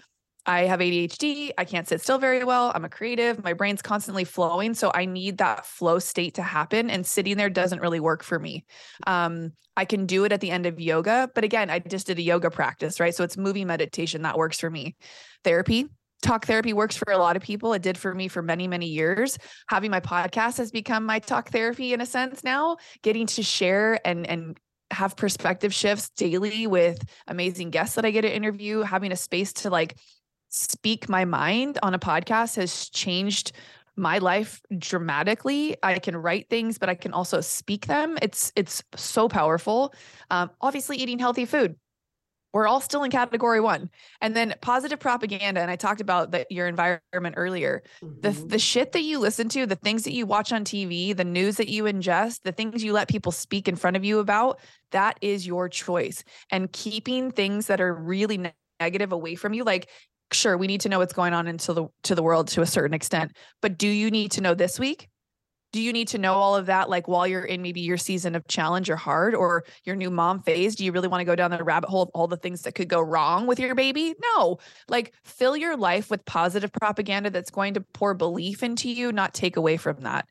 Speaker 2: I have ADHD. I can't sit still very well. I'm a creative. My brain's constantly flowing. So I need that flow state to happen. And sitting there doesn't really work for me. Um, I can do it at the end of yoga. But again, I just did a yoga practice, right? So it's moving meditation that works for me. Therapy, talk therapy works for a lot of people. It did for me for many, many years. Having my podcast has become my talk therapy in a sense now, getting to share and, and, have perspective shifts daily with amazing guests that I get to interview, having a space to like speak my mind on a podcast has changed my life dramatically. I can write things but i can also speak them. It's it's so powerful. Um, obviously eating healthy food. We're all still in category one. And then positive propaganda and i talked about the, your environment earlier. Mm-hmm. the, the shit that you listen to the things that you watch on tv the news that you ingest the things you let people speak in front of you about that is your choice. And keeping things that are really negative away from you like sure we need to know what's going on into the to the world to a certain extent but do you need to know this week do you need to know all of that like while you're in maybe your season of challenge or hard or your new mom phase do you really want to go down the rabbit hole of all the things that could go wrong with your baby no like fill your life with positive propaganda that's going to pour belief into you not take away from that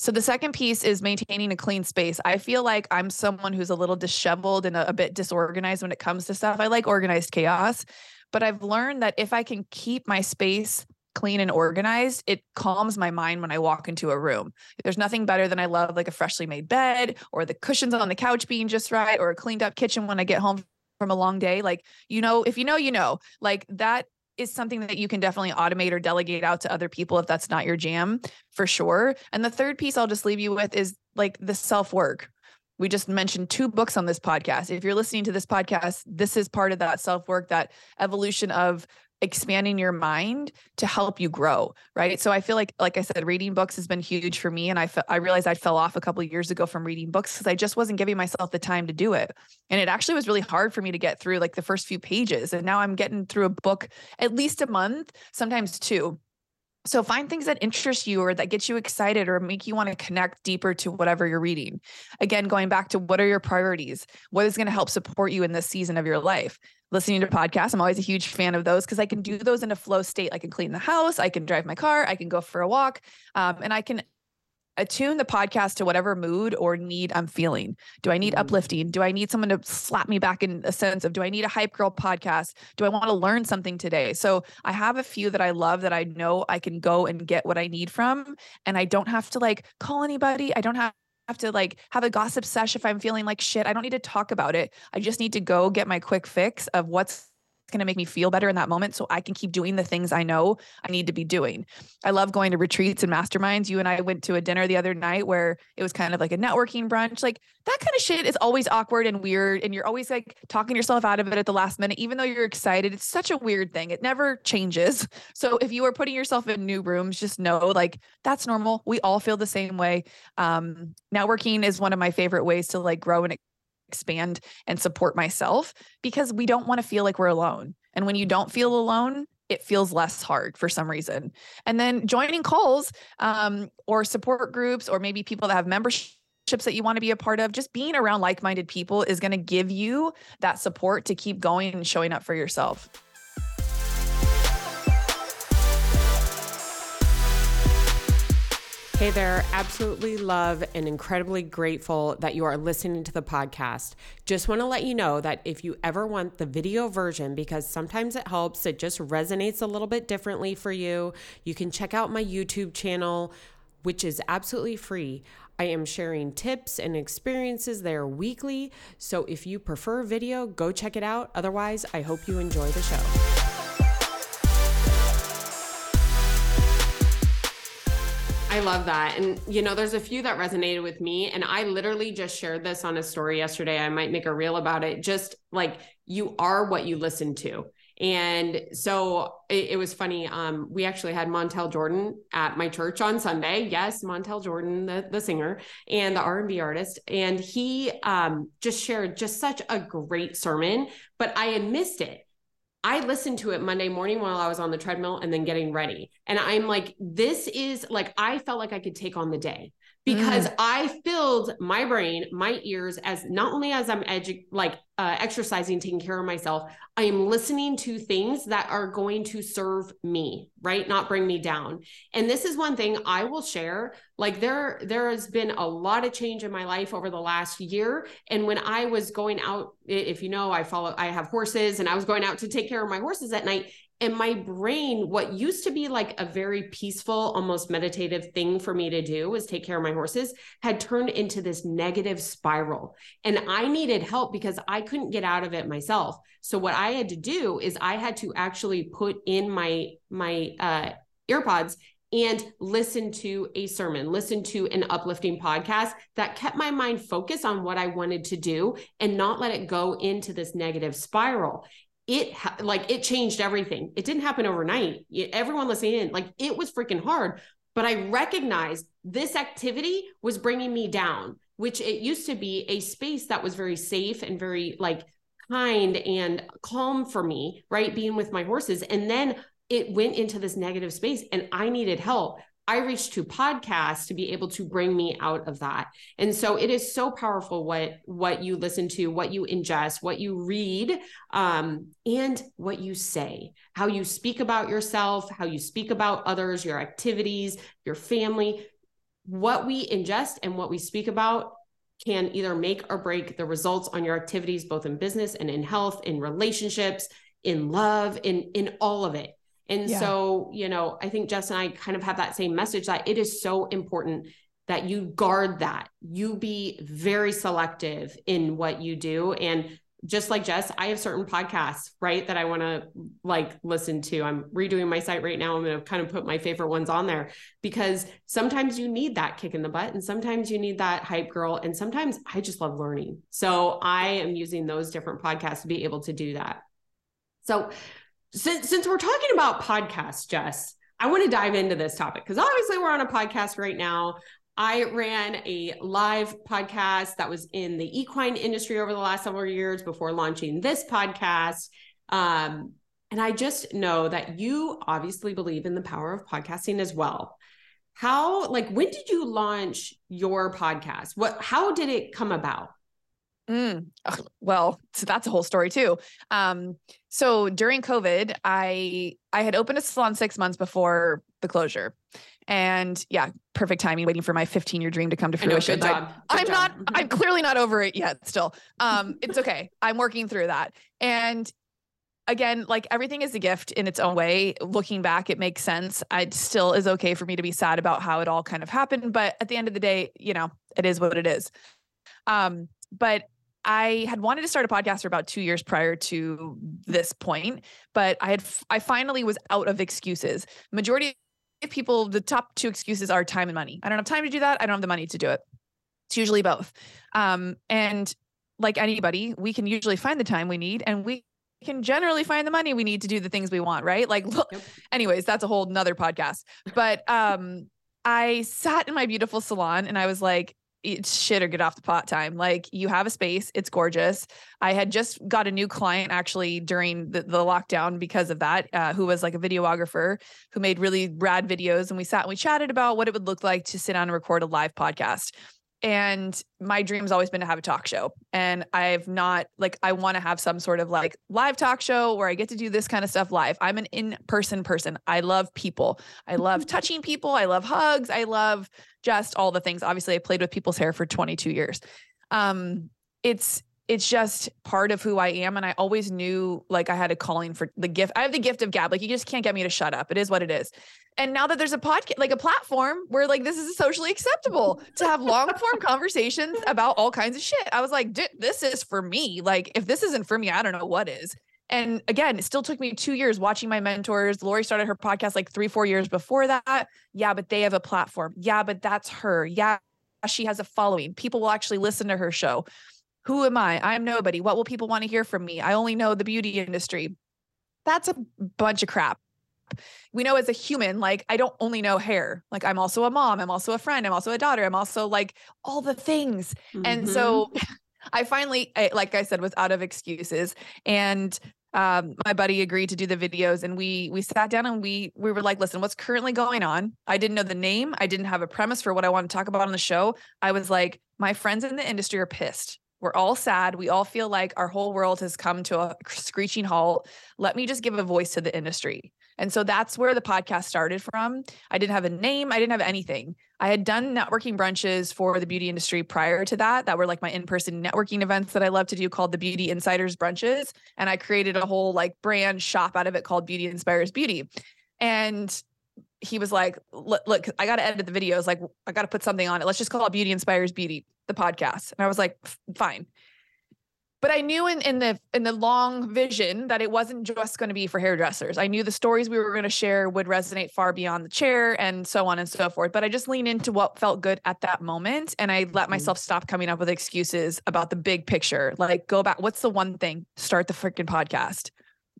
Speaker 2: so the second piece is maintaining a clean space. I feel like I'm someone who's a little disheveled and a, a, bit disorganized when it comes to stuff. I like organized chaos, but I've learned that if I can keep my space clean and organized, it calms my mind when I walk into a room. There's nothing better than I love like a freshly made bed or the cushions on the couch being just right or a cleaned up kitchen when I get home from a long day. Like, you know, if you know, you know, like that is something that you can definitely automate or delegate out to other people if that's not your jam for sure. And the third piece I'll just leave you with is like the self work we just mentioned two books on this podcast. If you're listening to this podcast, this is part of that self work, that evolution of expanding your mind to help you grow right so i feel like like i said reading books has been huge for me and i fe- i realized i fell off a couple years ago from reading books because i just wasn't giving myself the time to do it and it actually was really hard for me to get through like the first few pages and now i'm getting through a book at least a month sometimes two so find things that interest you or that get you excited or make you want to connect deeper to whatever you're reading. Again, going back to what are your priorities? What is going to help support you in this season of your life? Listening to podcasts, I'm always a huge fan of those because I can do those in a flow state. I can clean the house, I can drive my car, I can go for a walk, um, and I can attune the podcast to whatever mood or need I'm feeling. Do I need mm-hmm. uplifting? Do I need someone to slap me back in a sense of do I need a hype girl podcast? Do I want to learn something today? So I have a few that I love that I know I can go and get what I need from. And I don't have to like call anybody. I don't have have to like have a gossip sesh if I'm feeling like shit. I don't need to talk about it. I just need to go get my quick fix of what's going to make me feel better in that moment so I can keep doing the things I know I need to be doing. I love going to retreats and masterminds. You and I went to a dinner the other night where it was kind of like a networking brunch. Like that kind of shit is always awkward and weird. And you're always like talking yourself out of it at the last minute, even though you're excited. It's such a weird thing. It never changes. So if you are putting yourself in new rooms, just know like that's normal. We all feel the same way. Um, networking is one of my favorite ways to like grow and expand and support myself because we don't want to feel like we're alone. And when you don't feel alone, it feels less hard for some reason. And then joining calls um, or support groups, or maybe people that have memberships that you want to be a part of, just being around like minded people is going to give you that support to keep going and showing up for yourself.
Speaker 1: Hey there, absolutely love and incredibly grateful that you are listening to the podcast. Just want to let you know that if you ever want the video version, because sometimes it helps, it just resonates a little bit differently for you, you can check out my YouTube channel, which is absolutely free. I am sharing tips and experiences there weekly. So if you prefer video, go check it out. Otherwise, I hope you enjoy the show. I love that. And, you know, there's a few that resonated with me. And I literally just shared this on a story yesterday. I might make a reel about it. Just like you are what you listen to. And so it, it was funny. Um, we actually had Montel Jordan at my church on Sunday. Yes, Montel Jordan, the, the singer and the R&B artist. And he um, just shared just such a great sermon, but I had missed it I listened to it Monday morning while I was on the treadmill and then getting ready. And I'm like, this is like, I felt like I could take on the day because mm. I filled my brain, my ears as not only as I'm edu- like uh, exercising, taking care of myself, I am listening to things that are going to serve me, right? Not bring me down. And this is one thing I will share. Like there, there has been a lot of change in my life over the last year. And when I was going out, if you know, I follow, I have horses, and I was going out to take care of my horses at night and my brain what used to be like a very peaceful almost meditative thing for me to do was take care of my horses had turned into this negative spiral. And i needed help because i couldn't get out of it myself. So what i had to do is i had to actually put in my my uh earpods and listen to a sermon, listen to an uplifting podcast that kept my mind focused on what I wanted to do and not let it go into this negative spiral it like it changed everything. It didn't happen overnight. Everyone listening in, like it was freaking hard. But I recognized this activity was bringing me down, which it used to be a space that was very safe and very like kind and calm for me, right? Being with my horses. And then it went into this negative space and I needed help. I reached to podcasts to be able to bring me out of that. And so it is so powerful what what you listen to, what you ingest, what you read, um, and what you say, how you speak about yourself, how you speak about others, your activities, your family. What we ingest and what we speak about can either make or break the results on your activities, both in business and in health, in relationships, in love, in in all of it. And yeah. so, you know, I think Jess and I kind of have that same message that it is so important that you guard that. You be very selective in what you do. And just like Jess, I have certain podcasts, right, that I want to like listen to. I'm redoing my site right now. I'm going to kind of put my favorite ones on there because sometimes you need that kick in the butt and sometimes you need that hype girl. And sometimes I just love learning. So I am using those different podcasts to be able to do that. So since since we're talking about podcasts, Jess, I want to dive into this topic because obviously we're on a podcast right now. I ran a live podcast that was in the equine industry over the last several years before launching this podcast. Um, and I just know that you obviously believe in the power of podcasting as well. How, like, when did you launch your podcast? What, how did it come about?
Speaker 2: Mm, well, so that's a whole story too. Um, so during COVID, I I had opened a salon six months before the closure, and yeah, perfect timing, waiting for my 15 year dream to come to fruition.
Speaker 1: Know,
Speaker 2: I, am not. I'm clearly not over it yet. Still, um, it's okay. I'm working through that, and again, like everything is a gift in its own way. Looking back, it makes sense. It still is okay for me to be sad about how it all kind of happened, but at the end of the day, you know, it is what it is. Um, but I had wanted to start a podcast for about two years prior to this point, but I had I finally was out of excuses. Majority of people, the top two excuses are time and money. I don't have time to do that. I don't have the money to do it. It's usually both. Um, and like anybody, we can usually find the time we need, and we can generally find the money we need to do the things we want. Right? Like, look, yep. anyways, that's a whole nother podcast. But um, I sat in my beautiful salon and I was like, it's shit or get off the pot time. Like you have a space, it's gorgeous. I had just got a new client actually during the, the lockdown because of that, uh, who was like a videographer who made really rad videos. And we sat and we chatted about what it would look like to sit down and record a live podcast and my dream's always been to have a talk show. And i've not like i want to have some sort of like live talk show where i get to do this kind of stuff live. I'm an in-person person. I love people. I love touching people. I love hugs. I love just all the things. Obviously i played with people's hair for 22 years. Um it's it's just part of who I am. And I always knew like I had a calling for the gift. I have the gift of gab. Like you just can't get me to shut up. It is what it is. And now that there's a podcast, like a platform where like this is socially acceptable to have long form conversations about all kinds of shit. I was like, this is for me. Like if this isn't for me, I don't know what is. And again, it still took me two years watching my mentors. Lori started her podcast like three, four years before that. Yeah, but they have a platform. Yeah, but that's her. Yeah, she has a following. People will actually listen to her show. Who am I? I'm nobody. What will people want to hear from me? I only know the beauty industry. That's a bunch of crap. We know as a human, like I don't only know hair. Like I'm also a mom, I'm also a friend, I'm also a daughter, I'm also like all the things. Mm-hmm. And so I finally, I, like I said, was out of excuses. And um, my buddy agreed to do the videos and we we sat down and we we were like listen what's currently going on i didn't know the name i didn't have a premise for what i want to talk about on the show i was like my friends in the industry are pissed we're all sad we all feel like our whole world has come to a screeching halt let me just give a voice to the industry and so that's where the podcast started from. I didn't have a name, I didn't have anything. I had done networking brunches for the beauty industry prior to that, that were like my in person networking events that I love to do called the Beauty Insiders Brunches. And I created a whole like brand shop out of it called Beauty Inspires Beauty. And he was like, look, look I got to edit the videos. Like, I got to put something on it. Let's just call it Beauty Inspires Beauty, the podcast. And I was like, fine but I knew in, in the in the long vision that it wasn't just going to be for hairdressers. I knew the stories we were going to share would resonate far beyond the chair and so on and so forth. But I just leaned into what felt good at that moment and I let mm-hmm. myself stop coming up with excuses about the big picture. Like go back, what's the one thing? Start the freaking podcast.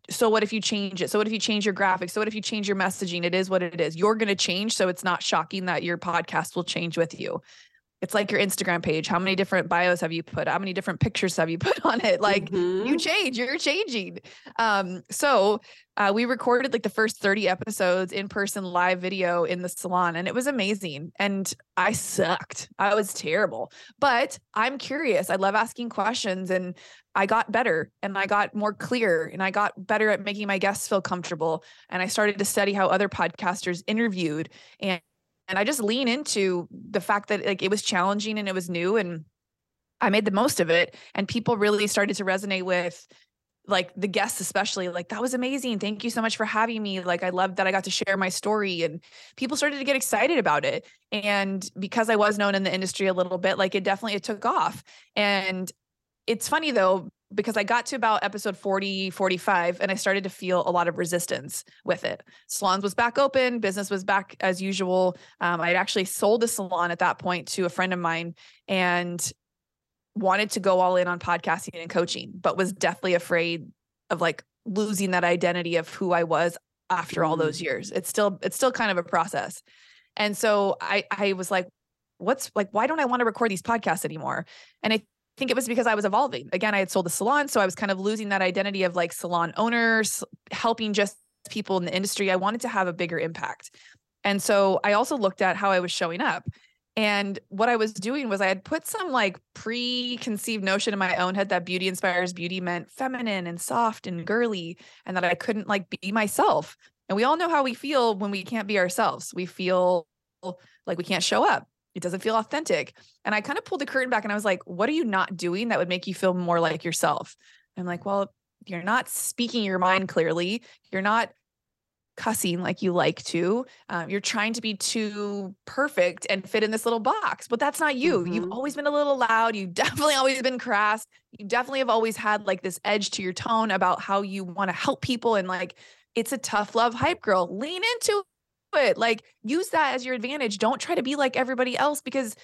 Speaker 2: So what if you change it? So what if you change your graphics? So what if you change your messaging? It is what it is. You're going to change so it's not shocking that your podcast will change with you it's like your Instagram page. How many different bios have you put? How many different pictures have you put on it? Like mm-hmm. you change, you're changing. Um, so uh, we recorded like the first 30 episodes in person live video in the salon, and it was amazing. And I sucked. I was terrible, but I'm curious. I love asking questions, and I got better and I got more clear and I got better at making my guests feel comfortable. And I started to study how other podcasters interviewed and and I just lean into the fact that like it was challenging and it was new and I made the most of it. And people really started to resonate with like the guests especially like that was amazing. Thank you so much for having me. Like i loved that i got to share my story. And people started to get excited about it. And because i was known in the industry a little bit like it definitely it took off. And it's funny though because I got to about episode 40, 45, and I started to feel a lot of resistance with it. Salons was back open, business was back as usual. Um, I'd actually sold a salon at that point to a friend of mine and wanted to go all in on podcasting and coaching, but was deathly afraid of like losing that identity of who I was after all those mm. years. It's still, it's still kind of a process. And so I, I was like, what's like, why don't I want to record these podcasts anymore? And I think it was because I was evolving. Again, I had sold the salon. So I was kind of losing that identity of like salon owners, helping just people in the industry. I wanted to have a bigger impact. And so I also looked at how I was showing up. And what I was doing was I had put some like preconceived notion in my own head that beauty inspires beauty meant feminine and soft and girly, and that I couldn't like be myself. And we all know how we feel when we can't be ourselves. We feel like we can't show up it doesn't feel authentic. And I kind of pulled the curtain back and I was like, what are you not doing that would make you feel more like yourself? I'm like, well, you're not speaking your mind clearly. You're not cussing like you like to. Um, you're trying to be too perfect and fit in this little box, but that's not you. Mm-hmm. You've always been a little loud. You've definitely always been crass. You definitely have always had like this edge to your tone about how you want to help people. And like, it's a tough love hype girl. Lean into it. Like use that as your advantage. Don't try to be like everybody else because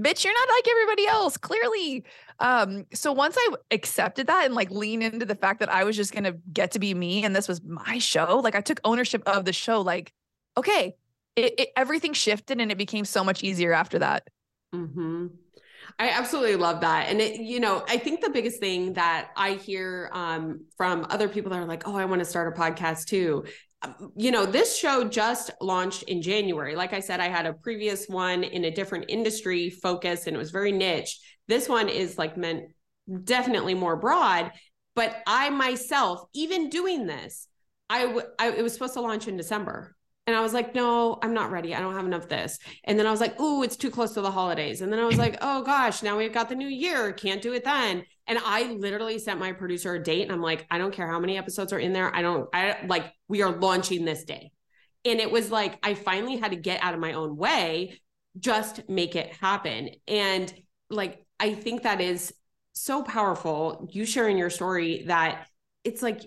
Speaker 2: bitch, you're not like everybody else, clearly. Um, so once I accepted that and like lean into the fact that I was just gonna get to be me and this was my show, like I took ownership of the show, like, okay, it, it everything shifted and it became so much easier after that.
Speaker 1: Mm-hmm. I absolutely love that. And it, you know, I think the biggest thing that I hear um, from other people that are like, oh, I want to start a podcast too, you know, this show just launched in January. Like I said, I had a previous one in a different industry focus and it was very niche. This one is like meant definitely more broad. But I myself, even doing this, I, w- I it was supposed to launch in December. And I was like, no, I'm not ready. I don't have enough of this. And then I was like, ooh, it's too close to the holidays. And then I was like, oh gosh, now we've got the new year. Can't do it then. And I literally sent my producer a date and I'm like, I don't care how many episodes are in there. I don't, I like, we are launching this day. And it was like, I finally had to get out of my own way, just make it happen. And like, I think that is so powerful. You sharing your story that it's like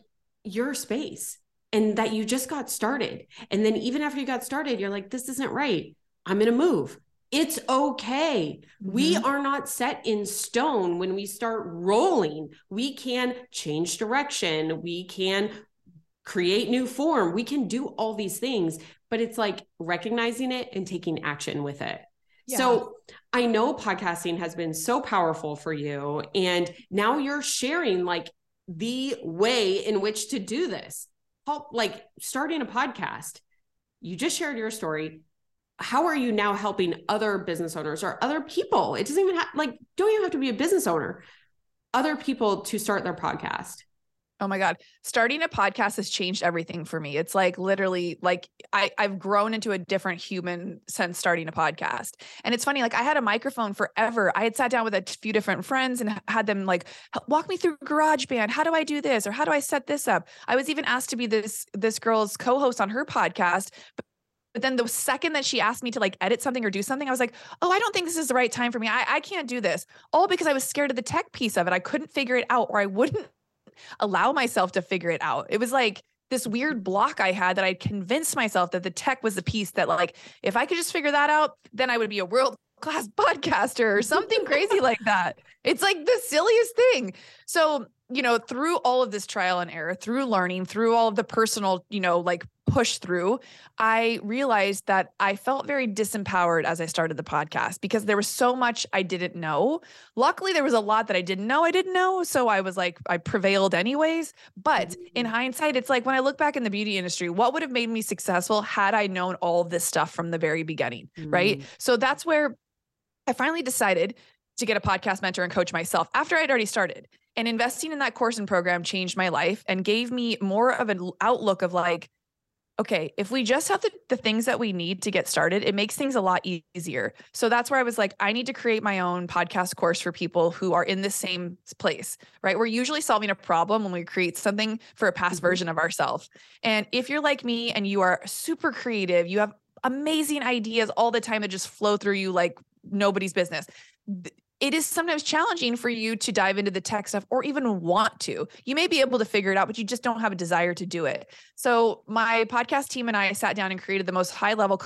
Speaker 1: your space and that you just got started. And then even after you got started, you're like, this isn't right. I'm going to move. It's okay. Mm-hmm. We are not set in stone when we start rolling. We can change direction. We can create new form. We can do all these things, but it's like recognizing it and taking action with it. Yeah. So I know podcasting has been so powerful for you. And now you're sharing like the way in which to do this. Help, like starting a podcast. You just shared your story. How are you now helping other business owners or other people? It doesn't even have like don't even have to be a business owner. Other people to start their podcast.
Speaker 2: Oh my God. Starting a podcast has changed everything for me. It's like literally like I, I've grown into a different human since starting a podcast. And it's funny, like I had a microphone forever. I had sat down with a few different friends and had them like walk me through GarageBand. How do I do this? Or how do I set this up? I was even asked to be this this girl's co-host on her podcast. But then the second that she asked me to like edit something or do something, I was like, oh, I don't think this is the right time for me. I, I can't do this. All because I was scared of the tech piece of it. I couldn't figure it out or I wouldn't allow myself to figure it out. It was like this weird block I had that I convinced myself that the tech was the piece that, like, if I could just figure that out, then I would be a world class podcaster or something crazy like that. It's like the silliest thing. So you know, through all of this trial and error, through learning, through all of the personal, you know, like push through, I realized that I felt very disempowered as I started the podcast because there was so much I didn't know. Luckily, there was a lot that I didn't know I didn't know. So I was like, I prevailed anyways. But in mm-hmm. hindsight, it's like when I look back in the beauty industry, what would have made me successful had I known all this stuff from the very beginning? Mm. Right. So that's where I finally decided to get a podcast mentor and coach myself after I'd already started. And investing in that course and program changed my life and gave me more of an outlook of like, okay, if we just have the, the things that we need to get started, it makes things a lot easier. So that's where I was like, I need to create my own podcast course for people who are in the same place, right? We're usually solving a problem when we create something for a past mm-hmm. version of ourselves. And if you're like me and you are super creative, you have amazing ideas all the time that just flow through you like nobody's business it is sometimes challenging for you to dive into the tech stuff or even want to. You may be able to figure it out, but you just don't have a desire to do it. So, my podcast team and I sat down and created the most high level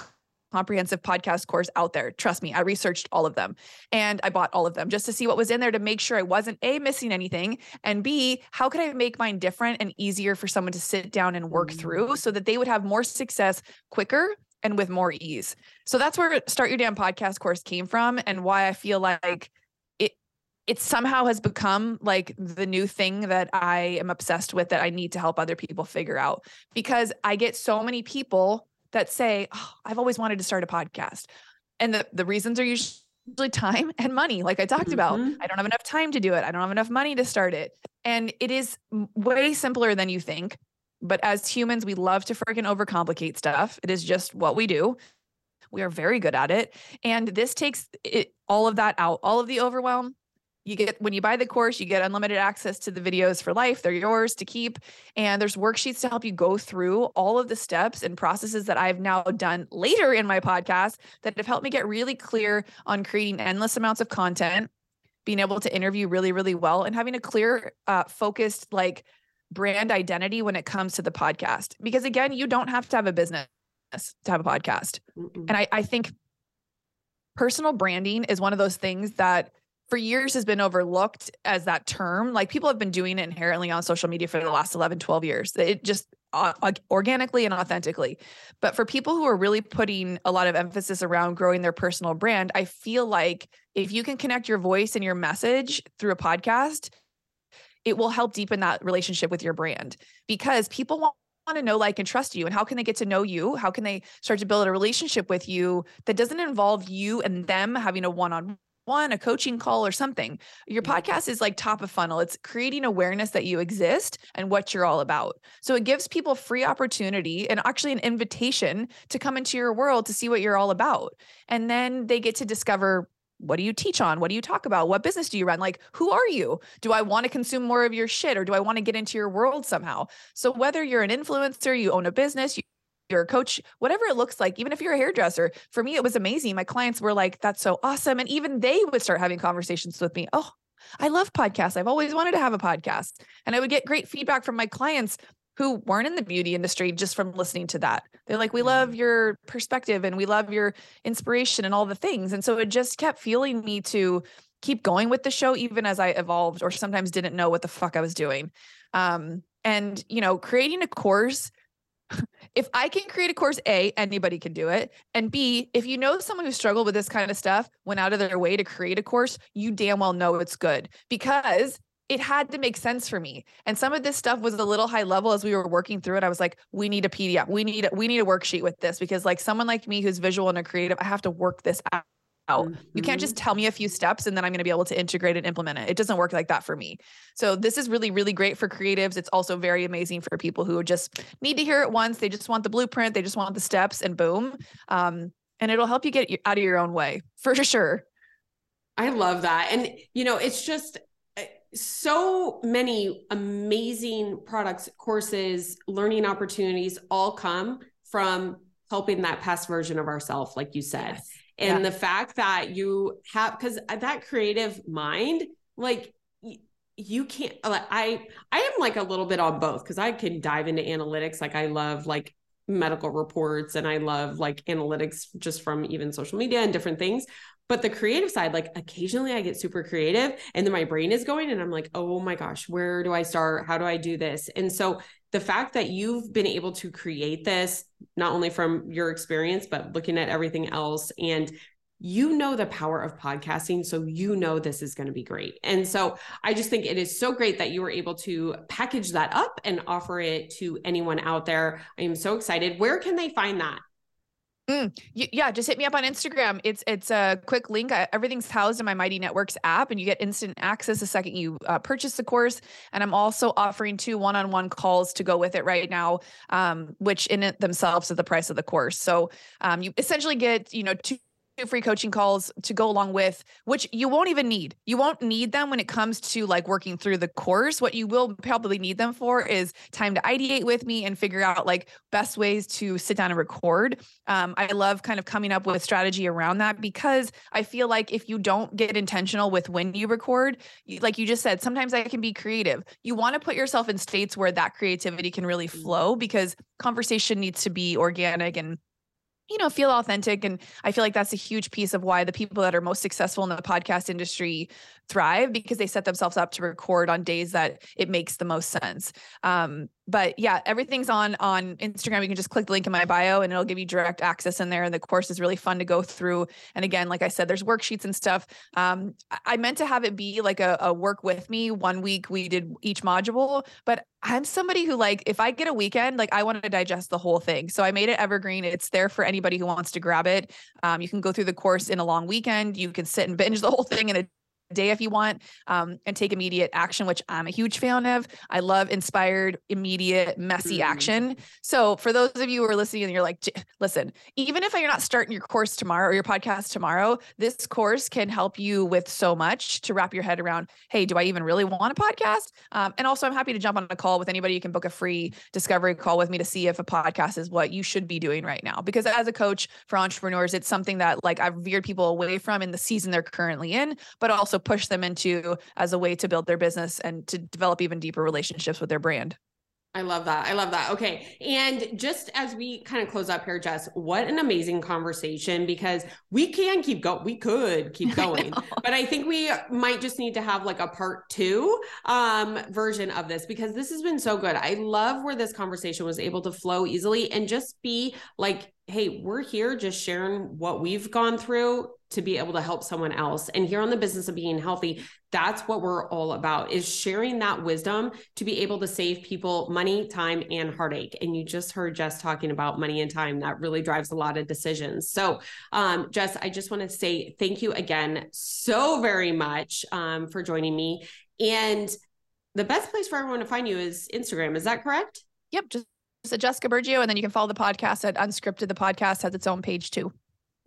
Speaker 2: comprehensive podcast course out there. Trust me, I researched all of them and I bought all of them just to see what was in there to make sure I wasn't A, missing anything, and B, how could I make mine different and easier for someone to sit down and work through mm. so that they would have more success quicker and with more ease. So that's where Start Your Damn Podcast course came from and why I feel like it somehow has become like the new thing that I am obsessed with that I need to help other people figure out because I get so many people that say, oh, I've always wanted to start a podcast. And the, the reasons are usually time and money, like I talked mm-hmm. about. I don't have enough time to do it. I don't have enough money to start it. And it is way simpler than you think. But as humans, we love to freaking overcomplicate stuff. It is just what we do. We are very good at it. And this takes it, all of that out, all of the overwhelm, you get when you buy the course you get unlimited access to the videos for life they're yours to keep and there's worksheets to help you go through all of the steps and processes that i've now done later in my podcast that have helped me get really clear on creating endless amounts of content being able to interview really really well and having a clear uh, focused like brand identity when it comes to the podcast because again you don't have to have a business to have a podcast Mm-mm. and I, I think personal branding is one of those things that for years has been overlooked as that term. Like people have been doing it inherently on social media for the last 11, 12 years. It just uh, organically and authentically. But for people who are really putting a lot of emphasis around growing their personal brand, I feel like if you can connect your voice and your message through a podcast, it will help deepen that relationship with your brand because people want want to know, like, and trust you. And how can they get to know you? How can they start to build a relationship with you that doesn't involve you and them having a one on one, a coaching call or something. Your mm-hmm. podcast is like top of funnel. It's creating awareness that you exist and what you're all about. So it gives people free opportunity and actually an invitation to come into your world to see what you're all about. And then they get to discover what do you teach on? What do you talk about? What business do you run? Like, who are you? Do I want to consume more of your shit or do I want to get into your world somehow? So, whether you're an influencer, you own a business, you you're a coach, whatever it looks like, even if you're a hairdresser. For me, it was amazing. My clients were like, that's so awesome. And even they would start having conversations with me. Oh, I love podcasts. I've always wanted to have a podcast. And I would get great feedback from my clients who weren't in the beauty industry just from listening to that. They're like, we love mm. your perspective and we love your inspiration and all the things. And so it just kept fueling me to keep going with the show, even as I evolved or sometimes didn't know what the fuck I was doing. Um, and, you know, creating a course if I can create a course, A, anybody can do it. And B, if you know someone who struggled with this kind of stuff, went out of their way to create a course, you damn well know it's good because it had to make sense for me. And some of this stuff was a little high level as we were working through it. I was like, we need a PDF. We need a, we need a worksheet with this because like someone like me who's visual and a creative, I have to work this out. Mm-hmm. You can't just mm-hmm. tell me a few steps and then I'm going to be able to integrate and implement it. It doesn't work like that for me. So this is really really great for creatives. It's also very amazing for people who just need to hear it once. They just want the blueprint, they just want the steps and boom. Um, and it'll help you get out of your own way for sure.
Speaker 1: I love that. And you know, it's just so many amazing products, courses, learning opportunities all come from helping that past version of ourselves, like you said. Yes. And yeah. the fact that you have, because that creative mind, like you can't, like I, I am like a little bit on both because I can dive into analytics. Like I love like medical reports and I love like analytics just from even social media and different things. But the creative side, like occasionally I get super creative and then my brain is going and I'm like, oh my gosh, where do I start? How do I do this? And so the fact that you've been able to create this, not only from your experience, but looking at everything else and you know the power of podcasting so you know this is going to be great and so i just think it is so great that you were able to package that up and offer it to anyone out there i am so excited where can they find that
Speaker 2: Mm, yeah, just hit me up on Instagram. It's it's a quick link. I, everything's housed in my Mighty Networks app, and you get instant access the second you uh, purchase the course. And I'm also offering two one-on-one calls to go with it right now, um, which in it themselves are the price of the course. So um, you essentially get you know two free coaching calls to go along with which you won't even need. You won't need them when it comes to like working through the course. What you will probably need them for is time to ideate with me and figure out like best ways to sit down and record. Um, i love kind of coming up with strategy around that because i feel like if you don't get intentional with when you record like you just said sometimes i can be creative. You want to put yourself in states where that creativity can really mm. flow because conversation needs to be organic and you know, feel authentic. And I feel like that's a huge piece of why the people that are most successful in the podcast industry thrive because they set themselves up to record on days that it makes the most sense. Um, but yeah, everything's on on Instagram. You can just click the link in my bio and it'll give you direct access in there. And the course is really fun to go through. And again, like I said, there's worksheets and stuff. Um, I meant to have it be like a, a work with me. One week we did each module, but I'm somebody who like if I get a weekend, like I want to digest the whole thing. So I made it evergreen. It's there for anybody who wants to grab it. Um, you can go through the course in a long weekend. You can sit and binge the whole thing in a day if you want um, and take immediate action, which I'm a huge fan of. I love inspired, immediate, messy mm. action. So for those of you who are listening and you're like, listen, even if you're not starting your course tomorrow or your podcast tomorrow, this course can help you with so much to wrap your head around, hey, do I even really want a podcast? Um, and also, I'm happy to jump on a call with anybody. You can book a free discovery call with me to see if a podcast is what you should be doing right now. Because as a coach for entrepreneurs, it's something that like I've veered people away from in the season they're currently in, but also push them into as a way to build their business and to develop even deeper relationships with their brand.
Speaker 1: I love that. I love that. Okay. And just as we kind of close up here, Jess, what an amazing conversation because we can keep going. We could keep going, I but I think we might just need to have like a part two um, version of this because this has been so good. I love where this conversation was able to flow easily and just be like, hey, we're here just sharing what we've gone through to be able to help someone else. And here on the business of being healthy, that's what we're all about is sharing that wisdom to be able to save people money, time, and heartache. And you just heard Jess talking about money and time. That really drives a lot of decisions. So, um, Jess, I just want to say thank you again so very much um, for joining me. And the best place for everyone to find you is Instagram. Is that correct?
Speaker 2: Yep. Just Jessica Burgio. And then you can follow the podcast at Unscripted. The podcast has its own page too.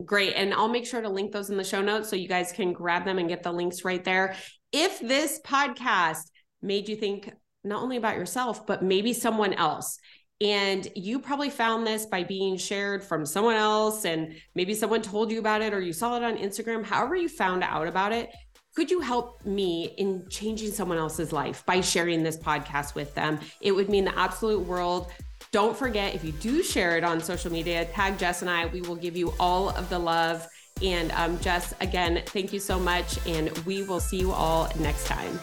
Speaker 1: Great. And I'll make sure to link those in the show notes so you guys can grab them and get the links right there. If this podcast made you think not only about yourself, but maybe someone else, and you probably found this by being shared from someone else, and maybe someone told you about it or you saw it on Instagram, however, you found out about it. Could you help me in changing someone else's life by sharing this podcast with them? It would mean the absolute world. Don't forget, if you do share it on social media, tag Jess and I. We will give you all of the love. And um, Jess, again, thank you so much. And we will see you all next time.